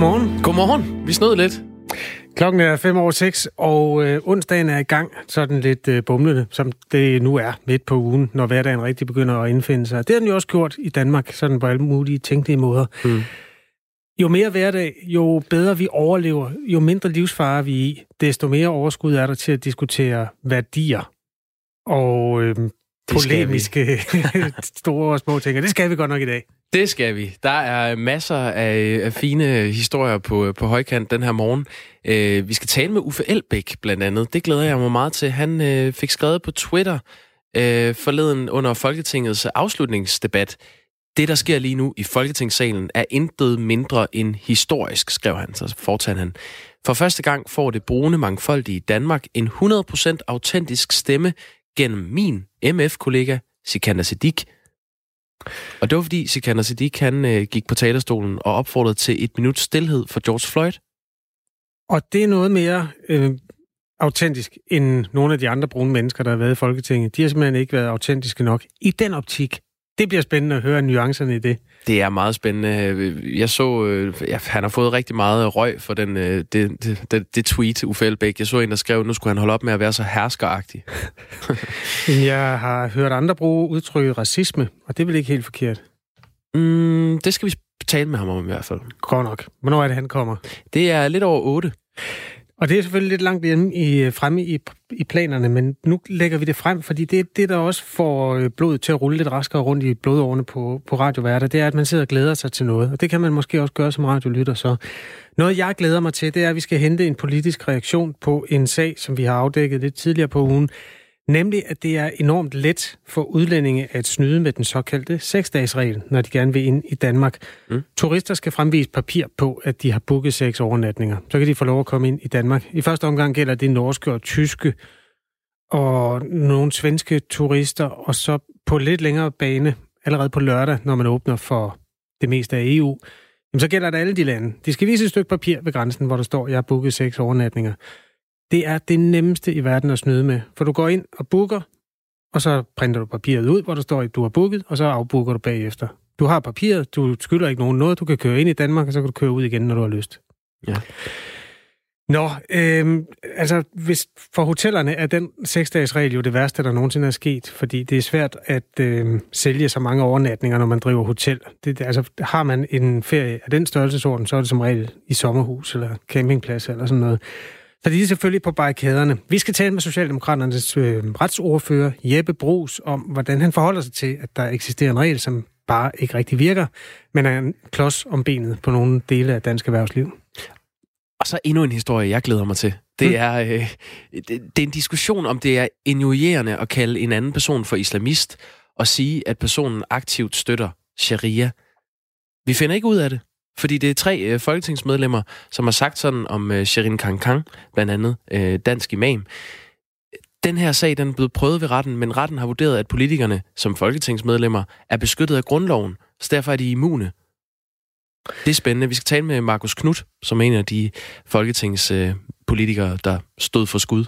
Godmorgen. Godmorgen. Vi snød lidt. Klokken er fem over seks, og øh, onsdagen er i gang, sådan lidt øh, bumlende, som det nu er midt på ugen, når hverdagen rigtig begynder at indfinde sig. Det har den jo også gjort i Danmark, sådan på alle mulige tænkelige måder. Mm. Jo mere hverdag, jo bedre vi overlever, jo mindre livsfare vi er i, desto mere overskud er der til at diskutere værdier og øh, polemiske store og små ting. Og det skal vi godt nok i dag. Det skal vi. Der er masser af, af fine historier på, på højkant den her morgen. Øh, vi skal tale med Uffe Elbæk blandt andet. Det glæder jeg mig meget til. Han øh, fik skrevet på Twitter øh, forleden under Folketingets afslutningsdebat. Det, der sker lige nu i Folketingssalen, er intet mindre end historisk, skrev han, så fortalte han. For første gang får det brune mangfoldige Danmark en 100% autentisk stemme gennem min MF-kollega Sikander Siddiq, og det var fordi Sikander Siddiq, han øh, gik på talerstolen og opfordrede til et minut stillhed for George Floyd. Og det er noget mere øh, autentisk end nogle af de andre brune mennesker, der har været i Folketinget. De har simpelthen ikke været autentiske nok. I den optik, det bliver spændende at høre nuancerne i det. Det er meget spændende. Jeg så, øh, ja, han har fået rigtig meget røg for den, øh, det, det, det, det tweet, Uffe Elbæk. Jeg så en, der skrev, nu skulle han holde op med at være så herskeragtig. jeg har hørt andre bruge udtrykket racisme, og det er vel ikke helt forkert? Mm, det skal vi tale med ham om i hvert fald. Godt nok. Hvornår er det, han kommer? Det er lidt over 8. Og det er selvfølgelig lidt langt hjemme i, øh, fremme i, i planerne, men nu lægger vi det frem, fordi det er det, der også får øh, blodet til at rulle lidt raskere rundt i blodårene på, på radioværter, det er, at man sidder og glæder sig til noget. Og det kan man måske også gøre som radiolytter. Så noget, jeg glæder mig til, det er, at vi skal hente en politisk reaktion på en sag, som vi har afdækket lidt tidligere på ugen, Nemlig, at det er enormt let for udlændinge at snyde med den såkaldte seksdagsregel, når de gerne vil ind i Danmark. Mm. Turister skal fremvise papir på, at de har booket seks overnatninger. Så kan de få lov at komme ind i Danmark. I første omgang gælder det norske og tyske og nogle svenske turister, og så på lidt længere bane, allerede på lørdag, når man åbner for det meste af EU, jamen så gælder det alle de lande. De skal vise et stykke papir ved grænsen, hvor der står, at jeg har booket seks overnatninger det er det nemmeste i verden at snyde med. For du går ind og booker, og så printer du papiret ud, hvor der står, at du har booket, og så afbooker du bagefter. Du har papiret, du skylder ikke nogen noget, du kan køre ind i Danmark, og så kan du køre ud igen, når du har lyst. Ja. Nå, øh, altså hvis for hotellerne er den seksdagsregel jo det værste, der nogensinde er sket, fordi det er svært at øh, sælge så mange overnatninger, når man driver hotel. Det, altså, har man en ferie af den størrelsesorden, så er det som regel i sommerhus eller campingplads eller sådan noget. Så de er selvfølgelig på barrikaderne. Vi skal tale med Socialdemokraternes øh, retsordfører Jeppe Brugs om, hvordan han forholder sig til, at der eksisterer en regel, som bare ikke rigtig virker, men er en klods om benet på nogle dele af dansk erhvervsliv. Og så endnu en historie, jeg glæder mig til. Det mm. er, øh, det, det er en diskussion om, det er injurierende at kalde en anden person for islamist og sige, at personen aktivt støtter sharia. Vi finder ikke ud af det. Fordi det er tre øh, folketingsmedlemmer, som har sagt sådan om øh, Sherin Kang blandt andet øh, dansk imam. Den her sag den er blevet prøvet ved retten, men retten har vurderet, at politikerne som folketingsmedlemmer er beskyttet af grundloven, så derfor er de immune. Det er spændende. Vi skal tale med Markus Knudt, som er en af de folketingspolitikere, der stod for skud.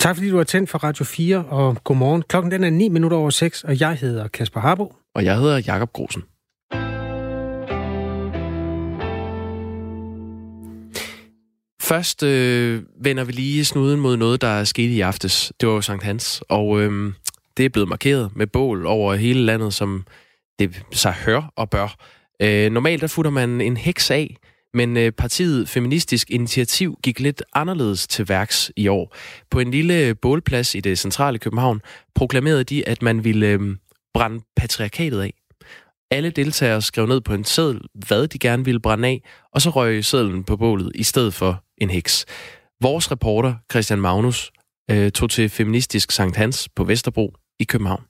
Tak fordi du har tændt for Radio 4, og godmorgen. Klokken den er 9 minutter over 6, og jeg hedder Kasper Harbo. Og jeg hedder Jakob Grosen. Først øh, vender vi lige snuden mod noget, der er sket i aftes. Det var jo Sankt Hans, og øh, det er blevet markeret med bål over hele landet, som det sig hør og bør. Øh, normalt der futter man en heks af, men øh, partiet Feministisk Initiativ gik lidt anderledes til værks i år. På en lille bålplads i det centrale København proklamerede de, at man ville øh, brænde patriarkatet af. Alle deltagere skrev ned på en seddel, hvad de gerne ville brænde af, og så røg sedlen på bålet i stedet for en heks. Vores reporter, Christian Magnus, øh, tog til Feministisk Sankt Hans på Vesterbro i København.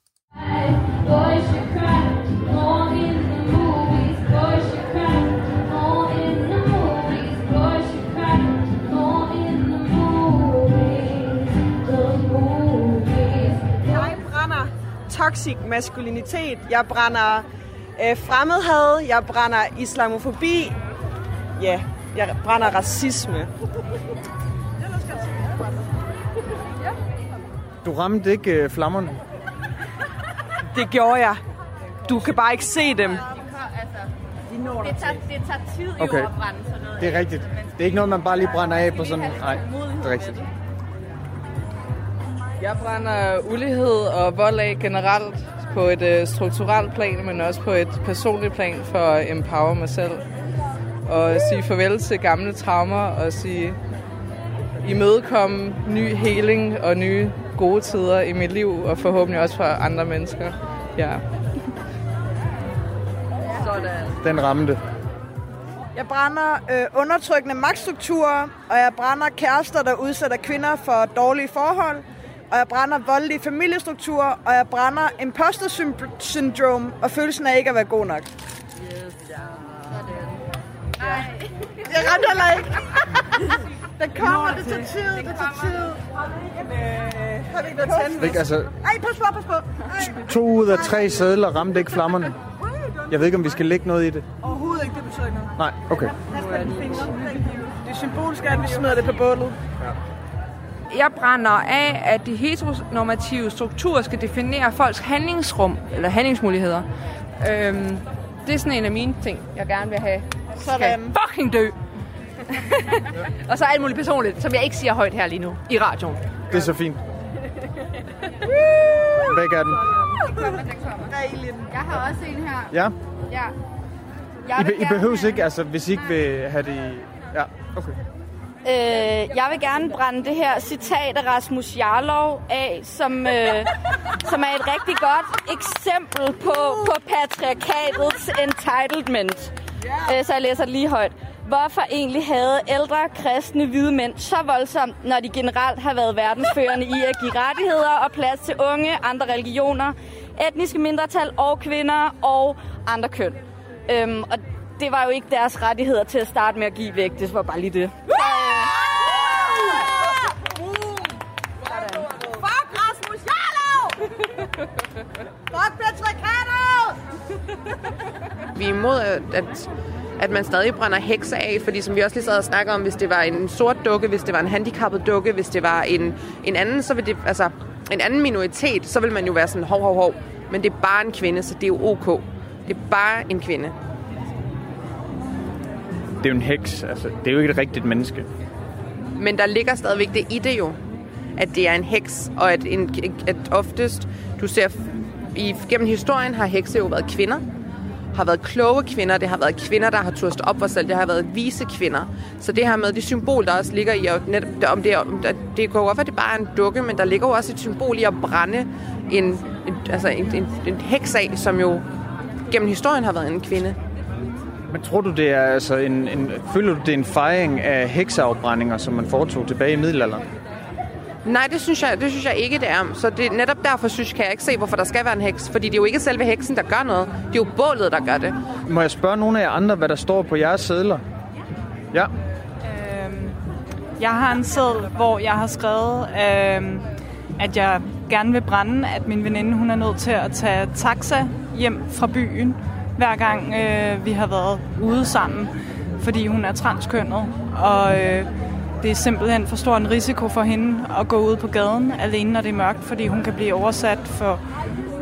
toxic maskulinitet. Jeg brænder øh, fremmedhad. Jeg brænder islamofobi. Ja, jeg brænder racisme. Du ramte ikke øh, flammerne? Det gjorde jeg. Du kan bare ikke se dem. Det tager, det tager tid okay. At brænde sådan noget. Det er rigtigt. Det er ikke noget, man bare lige brænder af på sådan... Nej, det er rigtigt. Jeg brænder ulighed og vold af generelt på et øh, strukturelt plan, men også på et personligt plan for at empower mig selv. Og sige farvel til gamle traumer og sige imødekomme ny heling og nye gode tider i mit liv, og forhåbentlig også for andre mennesker. Ja. Sådan. Den ramte. Jeg brænder øh, undertrykkende magtstrukturer, og jeg brænder kærester, der udsætter kvinder for dårlige forhold, og jeg brænder voldelige familiestrukturer, og jeg brænder imposter syndrome og følelsen af ikke at være god nok. Jeg ramte heller ikke. Den kommer, det tager tid, det tager tid. Øh, Har vi ikke noget tændt? Ikke, altså, Ej, pas på, pas på. Ej. to ud af tre sædler ramte ikke flammerne. Jeg ved ikke, om vi skal lægge noget i det. Overhovedet ikke, det betyder ikke noget. Nej, okay. Det er symbolisk, at vi smider det på bålet. Jeg brænder af, at de heteronormative strukturer skal definere folks handlingsrum, eller handlingsmuligheder. Øhm, det er sådan en af mine ting, jeg gerne vil have. Sådan. Skal fucking dø. og så alt muligt personligt, som jeg ikke siger højt her lige nu i radioen. Det er så fint. Væk er den. Jeg har også en her. Ja. Ja. I, Jeg be, vil I behøver gerne, ikke, altså hvis I ikke vil have det i... Ja, okay. Øh, jeg vil gerne brænde det her citat af Rasmus Jarlov af, som, øh, som er et rigtig godt eksempel på, på patriarkatets entitlement. Øh, så jeg læser det lige højt. Hvorfor egentlig havde ældre kristne hvide mænd så voldsomt, når de generelt har været verdensførende i at give rettigheder og plads til unge, andre religioner, etniske mindretal og kvinder og andre køn? Øhm, og det var jo ikke deres rettigheder til at starte med at give væk. Det var bare lige det. Så, Fuck Rasmus Jarlov! Fuck patriarkatet! Vi er imod, at, at, man stadig brænder hekse af, fordi som vi også lige sad og snakker om, hvis det var en sort dukke, hvis det var en handicappet dukke, hvis det var en, en anden, så vil det, altså, en anden minoritet, så vil man jo være sådan, hov, hov, hov. Men det er bare en kvinde, så det er jo ok. Det er bare en kvinde. Det er jo en heks, altså. Det er jo ikke et rigtigt menneske. Men der ligger stadigvæk det i det jo, at det er en heks, og at, en, at oftest, du ser, i, gennem historien har hekse jo været kvinder, har været kloge kvinder, det har været kvinder, der har turst op for selv, det har været vise kvinder. Så det her med det symbol, der også ligger i, og netop, om det, om det, det kan jo godt at det bare er en dukke, men der ligger jo også et symbol i at brænde en, en, altså en, en, en heks af, som jo gennem historien har været en kvinde. Men tror du, det er altså en, en, føler du, det er en fejring af hekseafbrændinger, som man foretog tilbage i middelalderen? Nej, det synes, jeg, det synes jeg ikke, det er. Så det, netop derfor synes, kan jeg ikke se, hvorfor der skal være en heks. Fordi det er jo ikke selve heksen, der gør noget. Det er jo bålet, der gør det. Må jeg spørge nogle af jer andre, hvad der står på jeres sædler? Ja. Øhm, jeg har en seddel, hvor jeg har skrevet, øhm, at jeg gerne vil brænde, at min veninde hun er nødt til at tage taxa hjem fra byen, hver gang øh, vi har været ude sammen, fordi hun er transkønnet. Og øh, det er simpelthen for stor en risiko for hende at gå ud på gaden alene, når det er mørkt, fordi hun kan blive oversat for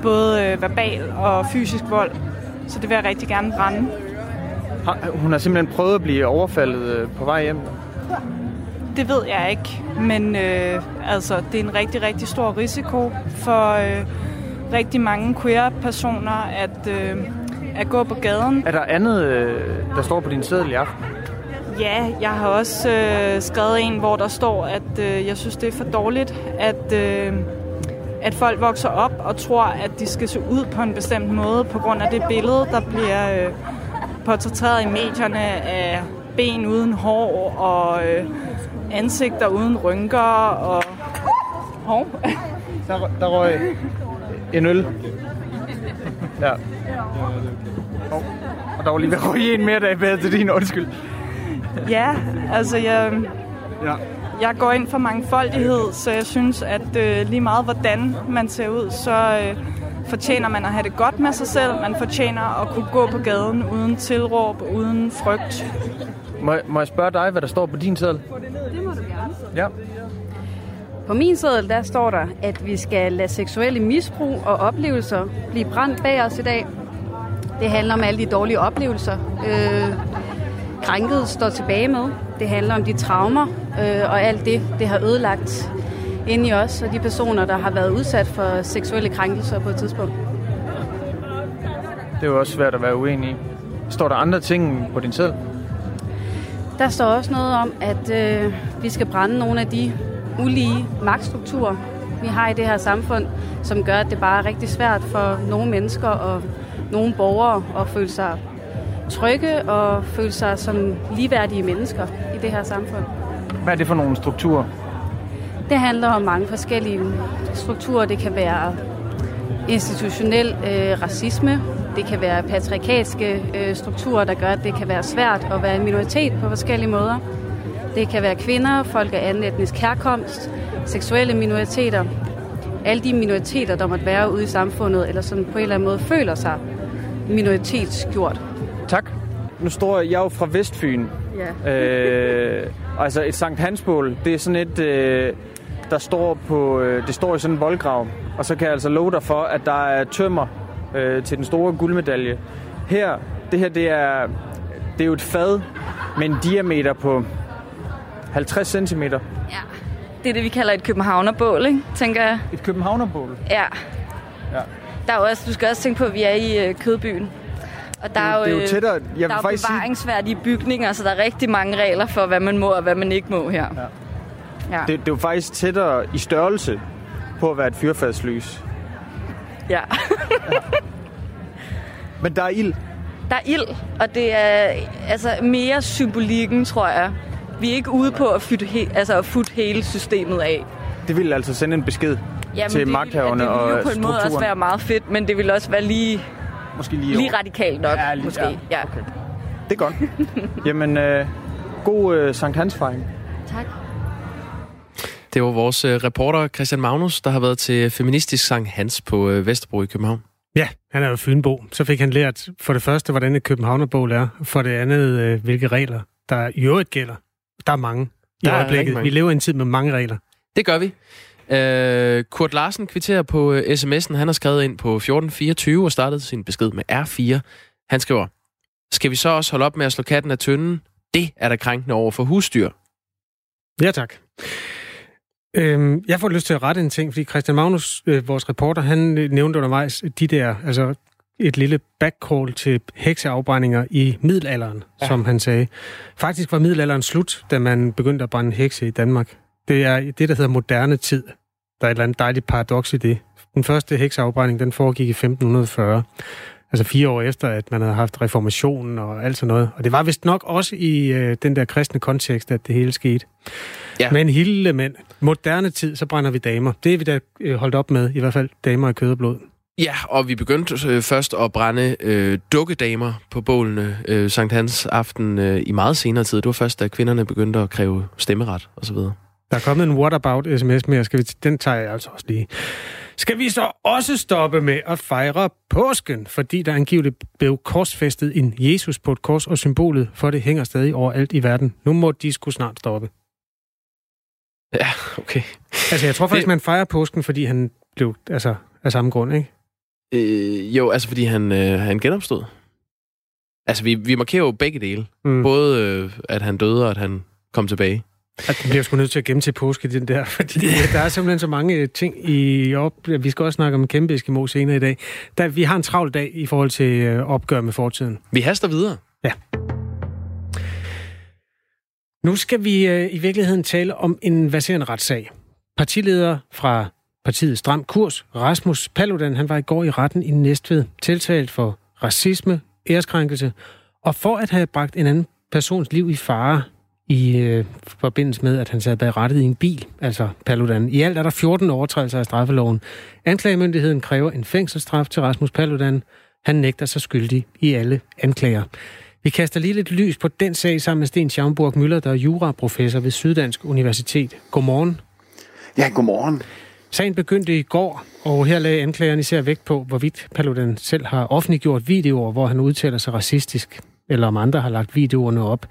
både øh, verbal og fysisk vold. Så det vil jeg rigtig gerne brænde. Hun har simpelthen prøvet at blive overfaldet øh, på vej hjem. Det ved jeg ikke, men øh, altså, det er en rigtig, rigtig stor risiko for øh, rigtig mange queer-personer at, øh, at gå på gaden. Er der andet, øh, der står på din seddel i aften? Ja, jeg har også øh, skrevet en, hvor der står, at øh, jeg synes, det er for dårligt, at, øh, at folk vokser op og tror, at de skal se ud på en bestemt måde på grund af det billede, der bliver øh, portrætteret i medierne af ben uden hår og øh, ansigter uden rynker og... Hov. Der, der røg en øl. Ja. Og der var lige ved at ryge en mere, der er bedre til din undskyld. Ja, altså jeg, Ja. jeg går ind for mangfoldighed, så jeg synes, at øh, lige meget hvordan man ser ud, så øh, fortjener man at have det godt med sig selv. Man fortjener at kunne gå på gaden uden tilråb, uden frygt. Må, jeg- må jeg spørge dig, hvad der står på din seddel? Det må du gerne. Ja. På min seddel, der står der, at vi skal lade seksuelle misbrug og oplevelser blive brændt bag os i dag. Det handler om alle de dårlige oplevelser, øh, krænket står tilbage med. Det handler om de traumer øh, og alt det, det har ødelagt ind i os, og de personer, der har været udsat for seksuelle krænkelser på et tidspunkt. Det er jo også svært at være uenig i. Står der andre ting på din selv? Der står også noget om, at øh, vi skal brænde nogle af de ulige magtstrukturer, vi har i det her samfund, som gør, at det bare er rigtig svært for nogle mennesker og nogle borgere at føle sig trygge og føle sig som ligeværdige mennesker i det her samfund. Hvad er det for nogle strukturer? Det handler om mange forskellige strukturer. Det kan være institutionel øh, racisme, det kan være patriarkalske øh, strukturer, der gør, at det kan være svært at være en minoritet på forskellige måder. Det kan være kvinder, folk af anden etnisk herkomst, seksuelle minoriteter. Alle de minoriteter, der måtte være ude i samfundet, eller som på en eller anden måde føler sig minoritetsgjort. Nu står jeg jo fra Vestfyn. Ja. Øh, altså et Sankt Hansbål, det er sådan et, øh, der står på, øh, det står i sådan en voldgrav. Og så kan jeg altså love dig for, at der er tømmer øh, til den store guldmedalje. Her, det her, det er, det er jo et fad med en diameter på 50 cm. Ja. Det er det, vi kalder et københavnerbål, ikke? tænker jeg. Et københavnerbål? Ja. Ja. Der er også, du skal også tænke på, at vi er i øh, Kødbyen. Og der Det er jo- det er jo øh, tættere- jeg der er faktisk bevaringsværdige bygninger, så der er rigtig mange regler for, hvad man må og hvad man ikke må her. Ja. Ja. Det, det er jo faktisk tættere i størrelse på at være et fyrfadslys. ja. Men der er ild. Der er ild, og det er altså mere symbolikken, tror jeg. Vi er ikke ude på at fytte, he- altså at futte hele systemet af. Det vil altså sende en besked Jamen, til det, magthaverne det og ville jo på en måde også strukturen. være meget fedt, men det vil også være lige, Måske lige, lige radikalt nok, Ja, lige- måske. ja, Ja. okay. Det er godt. Jamen, øh, god øh, Sankt Hans fejring. Tak. Det var vores øh, reporter Christian Magnus, der har været til Feministisk Sankt Hans på øh, Vesterbro i København. Ja, han er jo Fynbo. Så fik han lært for det første, hvordan et københavnerbål er. For det andet, øh, hvilke regler der i øvrigt gælder. Der er mange i Der er øjeblikket. mange. Vi lever i en tid med mange regler. Det gør vi. Øh, Kurt Larsen kvitterer på øh, sms'en. Han har skrevet ind på 1424 og startet sin besked med R4. Han skriver, skal vi så også holde op med at slå katten af tynden? Det er der krænkende over for husdyr. Ja, tak. Øhm, jeg får lyst til at rette en ting, fordi Christian Magnus, øh, vores reporter, han øh, nævnte undervejs de der, altså et lille backcall til hekseafbrændinger i middelalderen, ja. som han sagde. Faktisk var middelalderen slut, da man begyndte at brænde hekse i Danmark. Det er det, der hedder moderne tid. Der er et eller andet dejligt paradoks i det. Den første hekseafbrænding, den foregik i 1540. Altså fire år efter, at man havde haft reformationen og alt sådan noget. Og det var vist nok også i øh, den der kristne kontekst, at det hele skete. Ja. Men hele mænd, moderne tid, så brænder vi damer. Det er vi da øh, holdt op med, i hvert fald damer af kød og blod. Ja, og vi begyndte øh, først at brænde øh, dukkedamer på bålene øh, Sankt Hans aften øh, i meget senere tid. Det var først, da kvinderne begyndte at kræve stemmeret osv. Der er kommet en whatabout sms mere, skal vi den tager jeg altså også lige. Skal vi så også stoppe med at fejre påsken, fordi der angiveligt blev korsfæstet en Jesus på et kors, og symbolet for det hænger stadig overalt i verden. Nu må de skulle snart stoppe. Ja, okay. Altså, jeg tror faktisk, Det- man fejrer påsken, fordi han blev altså, af samme grund, ikke? Øh, jo, altså fordi han, øh, han genopstod. Altså, vi, vi markerer jo begge dele. Mm. Både øh, at han døde, og at han kom tilbage. At det bliver sgu nødt til at gemme til påske, den der, fordi der er simpelthen så mange øh, ting i op... Vi skal også snakke om kæmpe Eskimo senere i dag. Der, vi har en travl dag i forhold til øh, opgør med fortiden. Vi haster videre. Ja. Nu skal vi øh, i virkeligheden tale om en verserende retssag. Partileder fra partiet Stram Kurs, Rasmus Paludan, han var i går i retten i Næstved, tiltalt for racisme, æreskrænkelse, og for at have bragt en anden persons liv i fare i øh, forbindelse med, at han sad bag i en bil, altså Paludan. I alt er der 14 overtrædelser af straffeloven. Anklagemyndigheden kræver en fængselsstraf til Rasmus Paludan. Han nægter sig skyldig i alle anklager. Vi kaster lige lidt lys på den sag sammen med Sten Schaumburg Møller, der er juraprofessor ved Syddansk Universitet. Godmorgen. Ja, godmorgen. Sagen begyndte i går, og her lagde anklageren især vægt på, hvorvidt Paludan selv har offentliggjort videoer, hvor han udtaler sig racistisk, eller om andre har lagt videoerne op.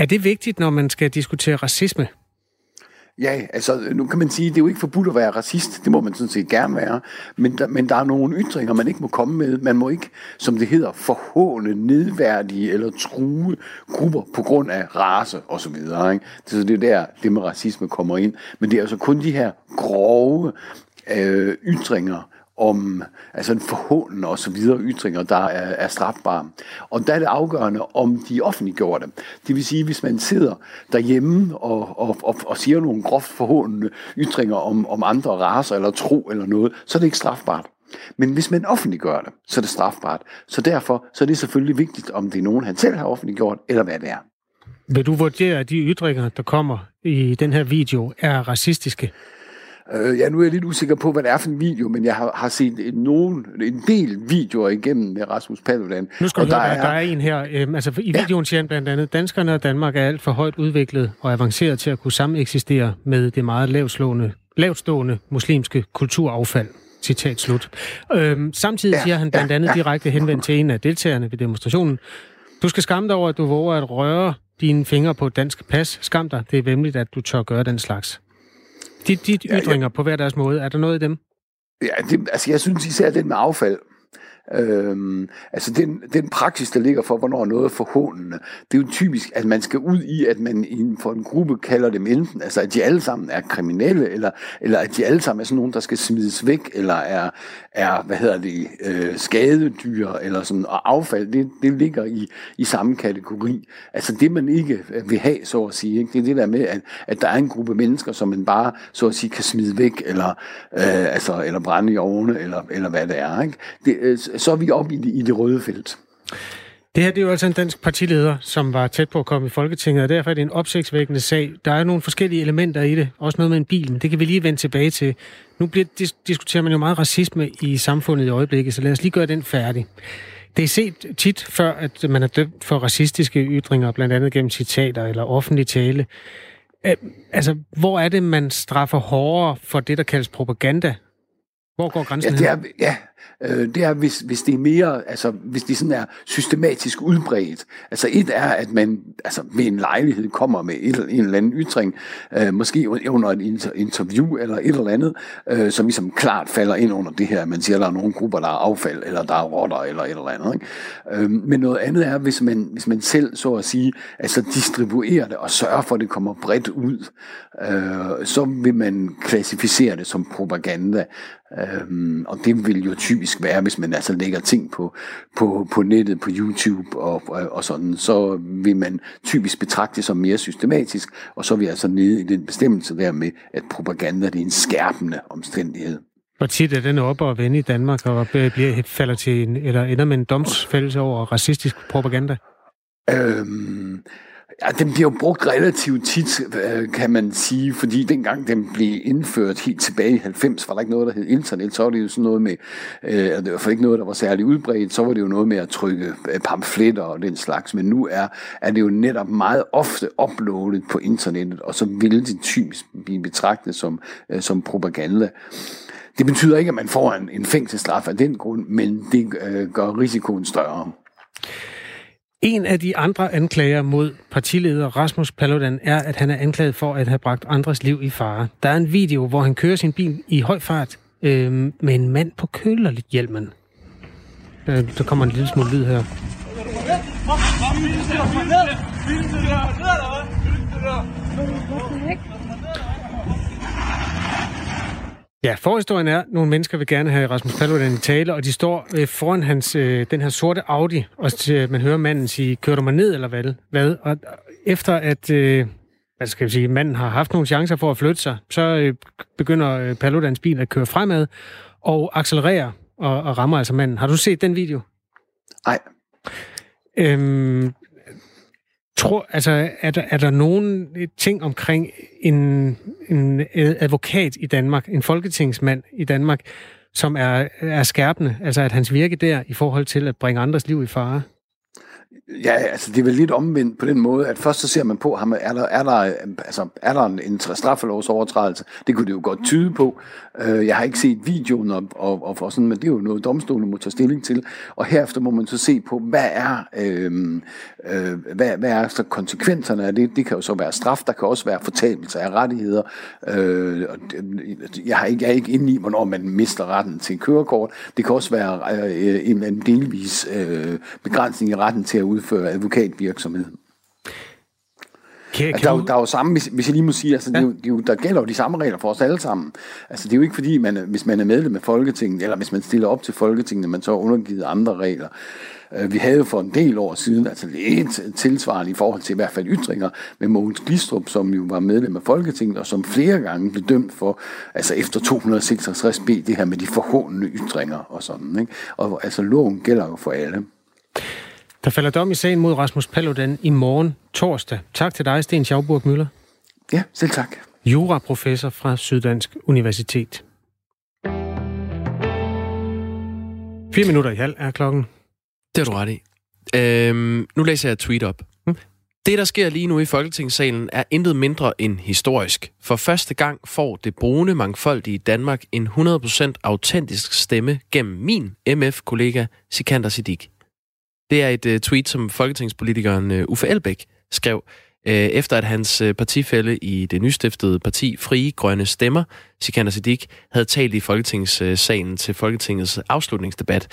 Er det vigtigt, når man skal diskutere racisme? Ja, altså nu kan man sige, det er jo ikke forbudt at være racist, det må man sådan set gerne være, men der, men der er nogle ytringer, man ikke må komme med. Man må ikke, som det hedder, forhåne, nedværdige eller true grupper på grund af race osv. Ikke? Så det er der, det med racisme kommer ind. Men det er altså kun de her grove øh, ytringer, om altså en forhånden og så videre ytringer, der er, er strafbare. Og der er det afgørende, om de offentliggjorde det. Det vil sige, hvis man sidder derhjemme og, og, og, og siger nogle groft forhåndende ytringer om, om andre raser eller tro eller noget, så er det ikke strafbart. Men hvis man offentliggør det, så er det strafbart. Så derfor så er det selvfølgelig vigtigt, om det er nogen, han selv har offentliggjort, eller hvad det er. Vil du vurdere, at de ytringer, der kommer i den her video, er racistiske? Øh, ja, nu er jeg lidt usikker på, hvad det er for en video, men jeg har, har set en, nogen, en del videoer igennem med Rasmus Paludan. Nu skal du høre, der, er, der er en her. Øhm, altså, I videoen ja. siger han blandt andet, danskerne og Danmark er alt for højt udviklet og avanceret til at kunne sameksistere med det meget lavstående, lavstående muslimske kulturaffald. Citat slut. Øhm, samtidig ja, siger han blandt andet ja, ja. direkte henvendt til en af deltagerne ved demonstrationen. Du skal skamme dig over, at du våger at røre dine fingre på et dansk pas. Skam dig. Det er vemmeligt, at du tør gøre den slags. De, de ytringer ja, ja. på hver deres måde, er der noget i dem? Ja, det, altså jeg synes især den med affald. Øhm, altså den, den praksis, der ligger for, hvornår noget er forhåndende, det er jo typisk, at man skal ud i, at man inden for en gruppe kalder dem enten, altså at de alle sammen er kriminelle, eller, eller at de alle sammen er sådan nogen, der skal smides væk, eller er, er hvad hedder det, øh, skadedyr, eller sådan, og affald, det, det ligger i, i samme kategori. Altså det, man ikke øh, vil have, så at sige, ikke? det er det der med, at, at der er en gruppe mennesker, som man bare, så at sige, kan smide væk, eller, øh, altså, eller brænde i ovne, eller, eller hvad det er. Ikke? Det, øh, så er vi oppe i det, i det røde felt. Det her det er jo altså en dansk partileder, som var tæt på at komme i Folketinget, og derfor er det en opsigtsvækkende sag. Der er nogle forskellige elementer i det, også noget med en bil, det kan vi lige vende tilbage til. Nu bliver, dis- diskuterer man jo meget racisme i samfundet i øjeblikket, så lad os lige gøre den færdig. Det er set tit før, at man er dømt for racistiske ytringer, blandt andet gennem citater eller offentlig tale. Altså, hvor er det, man straffer hårdere for det, der kaldes propaganda? Hvor går grænsen ja, det er, ja, øh, det er, hvis, hvis det er mere, altså hvis det sådan er systematisk udbredt. Altså et er, at man altså, ved en lejlighed kommer med et, en eller anden ytring, øh, måske under et inter, interview eller et eller andet, øh, som ligesom klart falder ind under det her. Man siger, at der er nogle grupper, der er affald, eller der er rotter, eller et eller andet. Ikke? Øh, men noget andet er, hvis man, hvis man selv, så at sige, altså distribuerer det og sørger for, at det kommer bredt ud, øh, så vil man klassificere det som propaganda. Øh, og det vil jo typisk være, hvis man altså lægger ting på, på, på nettet, på YouTube og, og, og sådan, så vil man typisk betragte det som mere systematisk, og så er vi altså nede i den bestemmelse der med, at propaganda det er en skærpende omstændighed. Hvor tit er den op og vende i Danmark, og bliver, falder til en, eller ender med en domsfældelse over racistisk propaganda? Øhm, Ja, den bliver jo brugt relativt tit, øh, kan man sige, fordi dengang den blev indført helt tilbage i 90, var der ikke noget, der hed internet, så var det jo sådan noget med, øh, det var ikke noget, der var særlig udbredt, så var det jo noget med at trykke øh, pamfletter og den slags, men nu er, er det jo netop meget ofte uploadet på internettet, og så vil det typisk blive betragtet som, øh, som propaganda. Det betyder ikke, at man får en, en fængselsstraf af den grund, men det øh, gør risikoen større. En af de andre anklager mod partileder Rasmus Paludan er, at han er anklaget for at have bragt andres liv i fare. Der er en video, hvor han kører sin bil i høj fart øh, med en mand på kølerhjelmen. Der, der kommer en lille smule lyd her. Ja, forhistorien er, at nogle mennesker vil gerne have Rasmus Paludan i tale, og de står øh, foran hans, øh, den her sorte Audi, og til, man hører manden sige, kører du mig ned, eller hvad? hvad? Og efter at øh, hvad skal jeg sige, manden har haft nogle chancer for at flytte sig, så øh, begynder øh, Paludans bil at køre fremad og accelerere og, og rammer altså manden. Har du set den video? Nej. Øhm, tror, altså, er der, er der nogen ting omkring en, en advokat i Danmark, en folketingsmand i Danmark, som er, er skærpende, altså at hans virke der i forhold til at bringe andres liv i fare? Ja, altså det er vel lidt omvendt på den måde, at først så ser man på, ham, er der, er der, altså, er der en, en straffelovsovertrædelse? Det kunne det jo godt tyde på. Øh, jeg har ikke set videoen, og, og, og for sådan, men det er jo noget, domstolen må tage stilling til. Og herefter må man så se på, hvad er, øh, øh, hvad, hvad er så konsekvenserne af det? Det kan jo så være straf, der kan også være fortabelse af rettigheder. Øh, og jeg, har ikke, jeg er ikke inde i, hvornår man mister retten til kørekort. Det kan også være øh, en, en delvis øh, begrænsning i retten til at udføre advokatvirksomhed. Kan, kan altså, der, er jo, der er jo samme, hvis, jeg lige må sige, altså, ja. det er jo, det er jo, der gælder jo de samme regler for os alle sammen. Altså, det er jo ikke fordi, man, hvis man er medlem af Folketinget, eller hvis man stiller op til Folketinget, man så er undergivet andre regler. Øh, vi havde jo for en del år siden, altså lidt tilsvarende i forhold til i hvert fald ytringer, med Mogens Glistrup, som jo var medlem af Folketinget, og som flere gange blev dømt for, altså efter 266b, det her med de forhåndende ytringer og sådan. Ikke? Og altså, loven gælder jo for alle. Der falder dom i sagen mod Rasmus Paludan i morgen torsdag. Tak til dig, Sten Schauburg Møller. Ja, selv tak. Juraprofessor fra Syddansk Universitet. Fire minutter i halv er klokken. Det har du ret i. Øhm, nu læser jeg et tweet op. Hmm. Det, der sker lige nu i Folketingssalen, er intet mindre end historisk. For første gang får det brune mangfoldige Danmark en 100% autentisk stemme gennem min MF-kollega Sikander Siddiq. Det er et uh, tweet, som folketingspolitikeren uh, Uffe Elbæk skrev, uh, efter at hans uh, partifælde i det nystiftede parti Frie Grønne Stemmer, Sikander Siddiq, havde talt i Folketingssalen til Folketingets afslutningsdebat.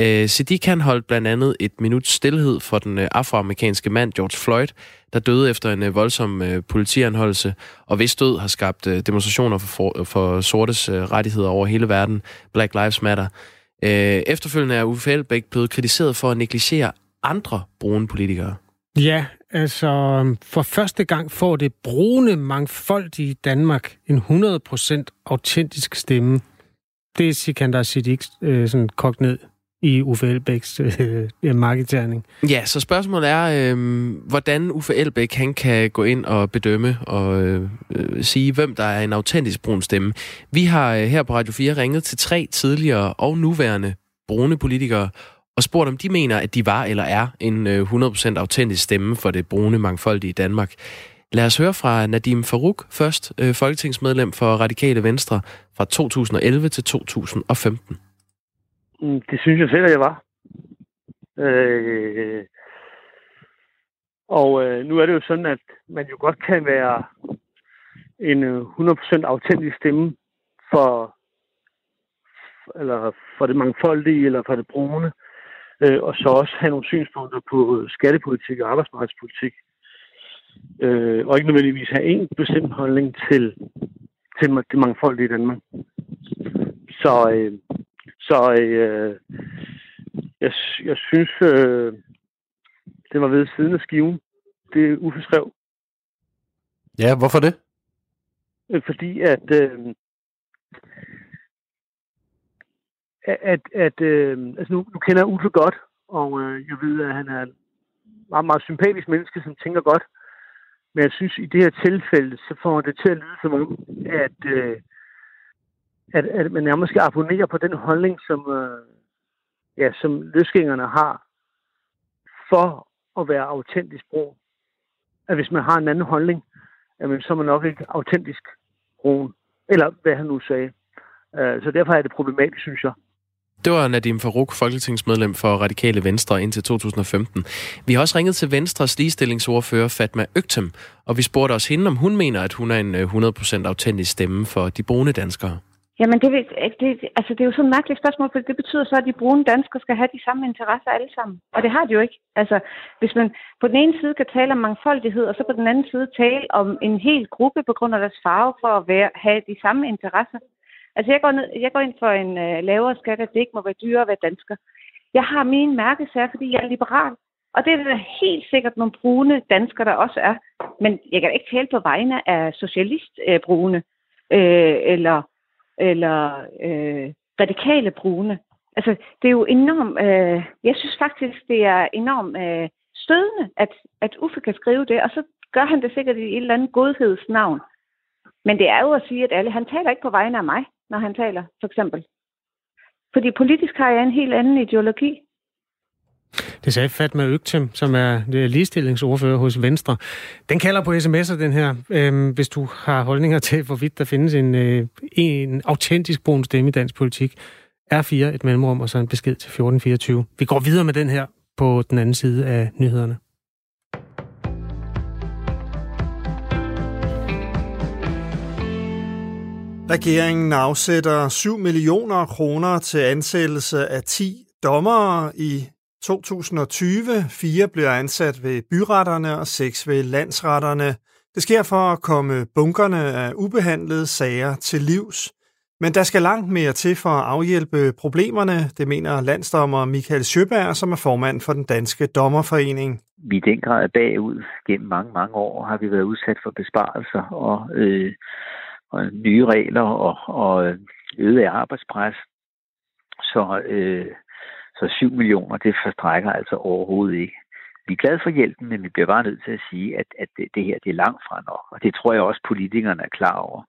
Uh, Siddiq han holdt blandt andet et minut stillhed for den afroamerikanske mand George Floyd, der døde efter en voldsom politianholdelse, og hvis død har skabt demonstrationer for, for, for sortes rettigheder over hele verden. Black Lives Matter. Øh, efterfølgende er Uffe Elbæk blevet kritiseret for at negligere andre brune politikere. Ja, altså for første gang får det brune mangfoldige Danmark en 100% autentisk stemme. Det er Sikander Siddiq øh, sådan kogt ned i Uffe Elbæks øh, øh markedterning. Ja, så spørgsmålet er, øh, hvordan Uffe Elbæk han kan gå ind og bedømme og øh, øh, sige, hvem der er en autentisk brun stemme. Vi har øh, her på Radio 4 ringet til tre tidligere og nuværende brune politikere og spurgt, om de mener, at de var eller er en øh, 100% autentisk stemme for det brune mangfoldige Danmark. Lad os høre fra Nadim Farouk først, øh, folketingsmedlem for Radikale Venstre fra 2011 til 2015. Mm, det synes jeg selv, at jeg var. Øh, og øh, nu er det jo sådan, at man jo godt kan være en øh, 100% autentisk stemme for, eller for det mangfoldige, eller for det brune, øh, og så også have nogle synspunkter på skattepolitik og arbejdsmarkedspolitik, øh, og ikke nødvendigvis have en bestemt holdning til, til det mangfoldige i Danmark. Så, øh, så øh, jeg, jeg synes, øh, det var ved siden af skiven, det Uffe skrev. Ja, hvorfor det? Øh, fordi at, øh, at, at øh, altså nu, nu kender jeg Uffe godt, og øh, jeg ved, at han er en meget, meget sympatisk menneske, som tænker godt. Men jeg synes, i det her tilfælde, så får det til at lyde som om, at, øh, at, at man nærmest skal abonnere på den holdning, som, øh, ja, som løsgængerne har, for at være autentisk brug. At hvis man har en anden holdning, jamen, så er man nok ikke autentisk broen. Eller hvad han nu sagde. Øh, så derfor er det problematisk, synes jeg. Det var Nadim Farouk, folketingsmedlem for Radikale Venstre indtil 2015. Vi har også ringet til Venstres ligestillingsordfører Fatma Øgtem, og vi spurgte også hende, om hun mener, at hun er en øh, 100% autentisk stemme for de brune danskere. Jamen, det, det, altså, det er jo sådan et mærkeligt spørgsmål, for det betyder så, at de brune danskere skal have de samme interesser alle sammen. Og det har de jo ikke. Altså, hvis man på den ene side kan tale om mangfoldighed, og så på den anden side tale om en hel gruppe på grund af deres farve for at være, have de samme interesser. Altså, jeg går, ned, jeg går ind for en øh, lavere skat, at det ikke må være dyrere at være dansker. Jeg har min mærkesager, fordi jeg er liberal. Og det er der helt sikkert nogle brune danskere, der også er. Men jeg kan ikke tale på vegne af socialistbrune, øh, øh, eller eller øh, radikale brune. Altså, det er jo enormt... Øh, jeg synes faktisk, det er enormt øh, stødende, at, at Uffe kan skrive det, og så gør han det sikkert i et eller andet godhedsnavn. Men det er jo at sige, at alle, han taler ikke på vegne af mig, når han taler, for eksempel. Fordi politisk har jeg en helt anden ideologi. Det sagde Fatma Øgtem, som er ligestillingsordfører hos Venstre. Den kalder på sms'er, den her. Øhm, hvis du har holdninger til, hvorvidt der findes en, øh, en autentisk brun stemme i dansk politik. R4, et mellemrum, og så en besked til 1424. Vi går videre med den her på den anden side af nyhederne. Regeringen afsætter 7 millioner kroner til ansættelse af 10 dommere i 2020. Fire bliver ansat ved byretterne og seks ved landsretterne. Det sker for at komme bunkerne af ubehandlede sager til livs. Men der skal langt mere til for at afhjælpe problemerne, det mener landsdommer Michael Sjøberg, som er formand for den danske dommerforening. Vi i den grad bagud. Gennem mange, mange år har vi været udsat for besparelser og, øh, og nye regler og, og øh, øget arbejdspres. Så, øh, så 7 millioner, det forstrækker altså overhovedet ikke. Vi er glade for hjælpen, men vi bliver bare nødt til at sige, at, at det, det her det er langt fra nok. Og det tror jeg også, politikerne er klar over.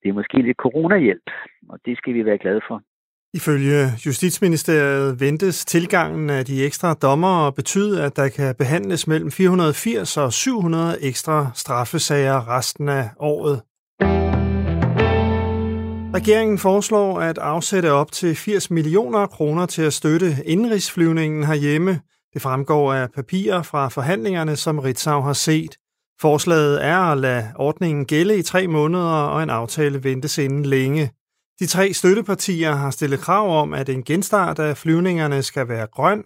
Det er måske lidt coronahjælp, og det skal vi være glade for. Ifølge Justitsministeriet ventes tilgangen af de ekstra dommere betyde, at der kan behandles mellem 480 og 700 ekstra straffesager resten af året. Regeringen foreslår at afsætte op til 80 millioner kroner til at støtte indrigsflyvningen herhjemme. Det fremgår af papirer fra forhandlingerne, som Ritzau har set. Forslaget er at lade ordningen gælde i tre måneder, og en aftale ventes inden længe. De tre støttepartier har stillet krav om, at en genstart af flyvningerne skal være grøn.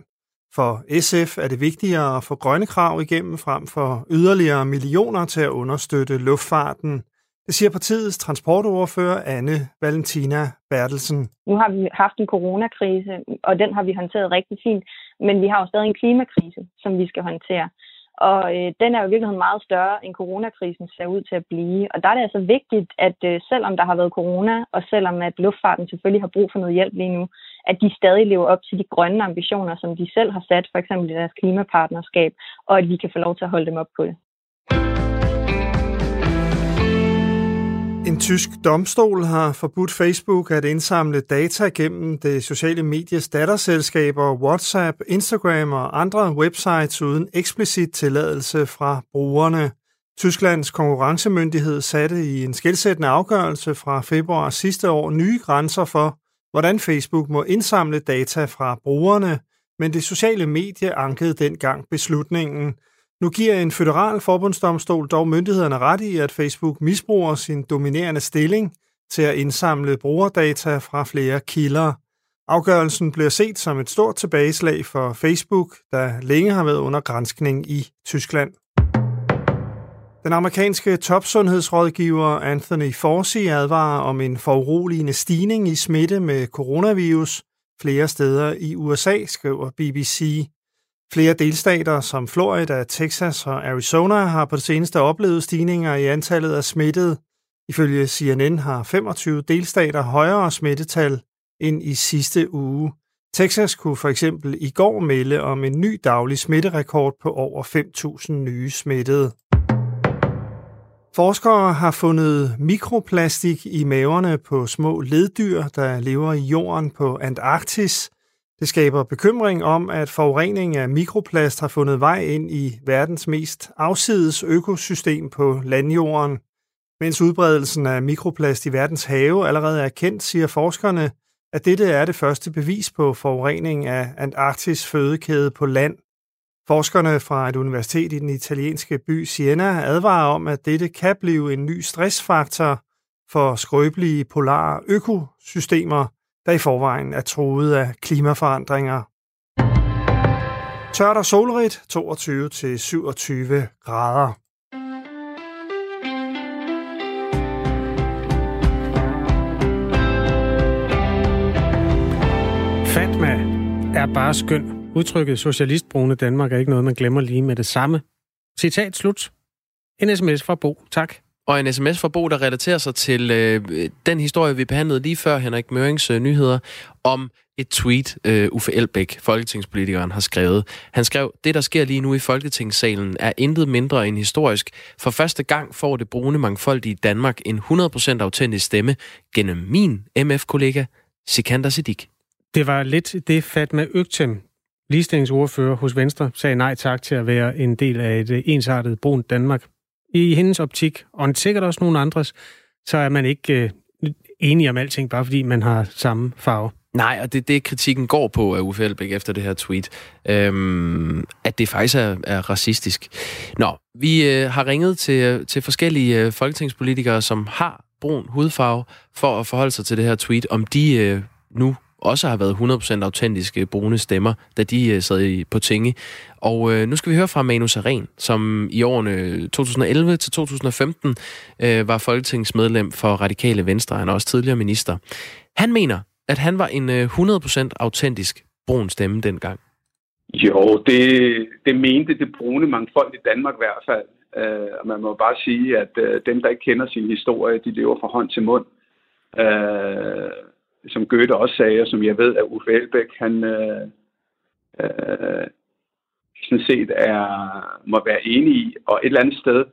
For SF er det vigtigere at få grønne krav igennem frem for yderligere millioner til at understøtte luftfarten. Det siger partiets transportordfører Anne Valentina Bertelsen. Nu har vi haft en coronakrise, og den har vi håndteret rigtig fint, men vi har jo stadig en klimakrise, som vi skal håndtere. Og øh, den er jo i virkeligheden meget større, end coronakrisen ser ud til at blive. Og der er det altså vigtigt, at øh, selvom der har været corona, og selvom at luftfarten selvfølgelig har brug for noget hjælp lige nu, at de stadig lever op til de grønne ambitioner, som de selv har sat, for eksempel i deres klimapartnerskab, og at vi kan få lov til at holde dem op på det. En tysk domstol har forbudt Facebook at indsamle data gennem det sociale medies datterselskaber WhatsApp, Instagram og andre websites uden eksplicit tilladelse fra brugerne. Tysklands konkurrencemyndighed satte i en skældsættende afgørelse fra februar sidste år nye grænser for, hvordan Facebook må indsamle data fra brugerne, men det sociale medie ankede dengang beslutningen – nu giver en federal forbundsdomstol dog myndighederne ret i, at Facebook misbruger sin dominerende stilling til at indsamle brugerdata fra flere kilder. Afgørelsen bliver set som et stort tilbageslag for Facebook, der længe har været under grænskning i Tyskland. Den amerikanske topsundhedsrådgiver Anthony Fauci advarer om en foruroligende stigning i smitte med coronavirus flere steder i USA, skriver BBC. Flere delstater som Florida, Texas og Arizona har på det seneste oplevet stigninger i antallet af smittede. Ifølge CNN har 25 delstater højere smittetal end i sidste uge. Texas kunne for eksempel i går melde om en ny daglig smitterekord på over 5.000 nye smittede. Forskere har fundet mikroplastik i maverne på små leddyr, der lever i jorden på Antarktis – det skaber bekymring om, at forurening af mikroplast har fundet vej ind i verdens mest afsides økosystem på landjorden. Mens udbredelsen af mikroplast i verdens have allerede er kendt, siger forskerne, at dette er det første bevis på forurening af Antarktis fødekæde på land. Forskerne fra et universitet i den italienske by Siena advarer om, at dette kan blive en ny stressfaktor for skrøbelige polare økosystemer, der i forvejen er troet af klimaforandringer. Tørt og solrigt 22-27 grader. Fatma er bare skøn. Udtrykket socialistbrune Danmark er ikke noget, man glemmer lige med det samme. Citat slut. En sms fra Bo. Tak og en sms fra Bo, der relaterer sig til øh, den historie, vi behandlede lige før Henrik Mørings øh, nyheder, om et tweet, øh, Uffe Elbæk, folketingspolitikeren, har skrevet. Han skrev, det der sker lige nu i Folketingssalen er intet mindre end historisk. For første gang får det brune mangfoldige Danmark en 100% autentisk stemme gennem min MF-kollega Sikander Siddiq. Det var lidt det Fatma Øgtem ligestillingsordfører hos Venstre, sagde nej tak til at være en del af et ensartet brunt Danmark. I hendes optik, og sikkert også nogle andres, så er man ikke øh, enige om alting, bare fordi man har samme farve. Nej, og det det, kritikken går på af Uffe Elbæk efter det her tweet. Øhm, at det faktisk er, er racistisk. Nå, vi øh, har ringet til, til forskellige øh, folketingspolitikere, som har brun hudfarve, for at forholde sig til det her tweet, om de øh, nu også har været 100% autentiske brune stemmer, da de øh, sad i, på tinge. Og øh, nu skal vi høre fra Manu Saren, som i årene 2011 til 2015 øh, var folketingsmedlem for Radikale Venstre. Han er også tidligere minister. Han mener, at han var en øh, 100% autentisk brun stemme dengang. Jo, det, det mente det brune mangfold i Danmark i hvert fald. Øh, og man må bare sige, at øh, dem, der ikke kender sin historie, de lever fra hånd til mund. Øh, som Goethe også sagde, og som jeg ved, at Uffe Elbæk, han øh, øh, sådan set er, må være enig i. Og et eller andet sted,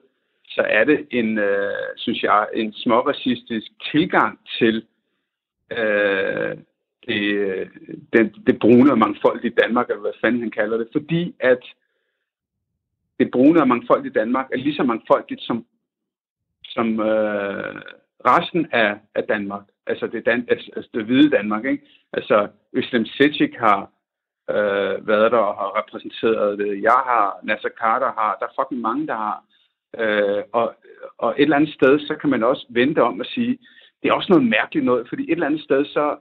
så er det en, øh, synes jeg, en småracistisk tilgang til øh, det, det, det brune og mangfoldige i Danmark, eller hvad fanden han kalder det, fordi at det brune og mangfoldige i Danmark er lige så mangfoldigt som, som øh, resten af, af Danmark. Altså det, dan, altså, altså, det hvide Danmark. Ikke? Altså Øslem Sitchik har øh, været der og har repræsenteret det. Jeg har, Nasser Carter har, der er fucking mange, der har. Øh, og, og et eller andet sted, så kan man også vente om at sige, det er også noget mærkeligt noget, fordi et eller andet sted, så,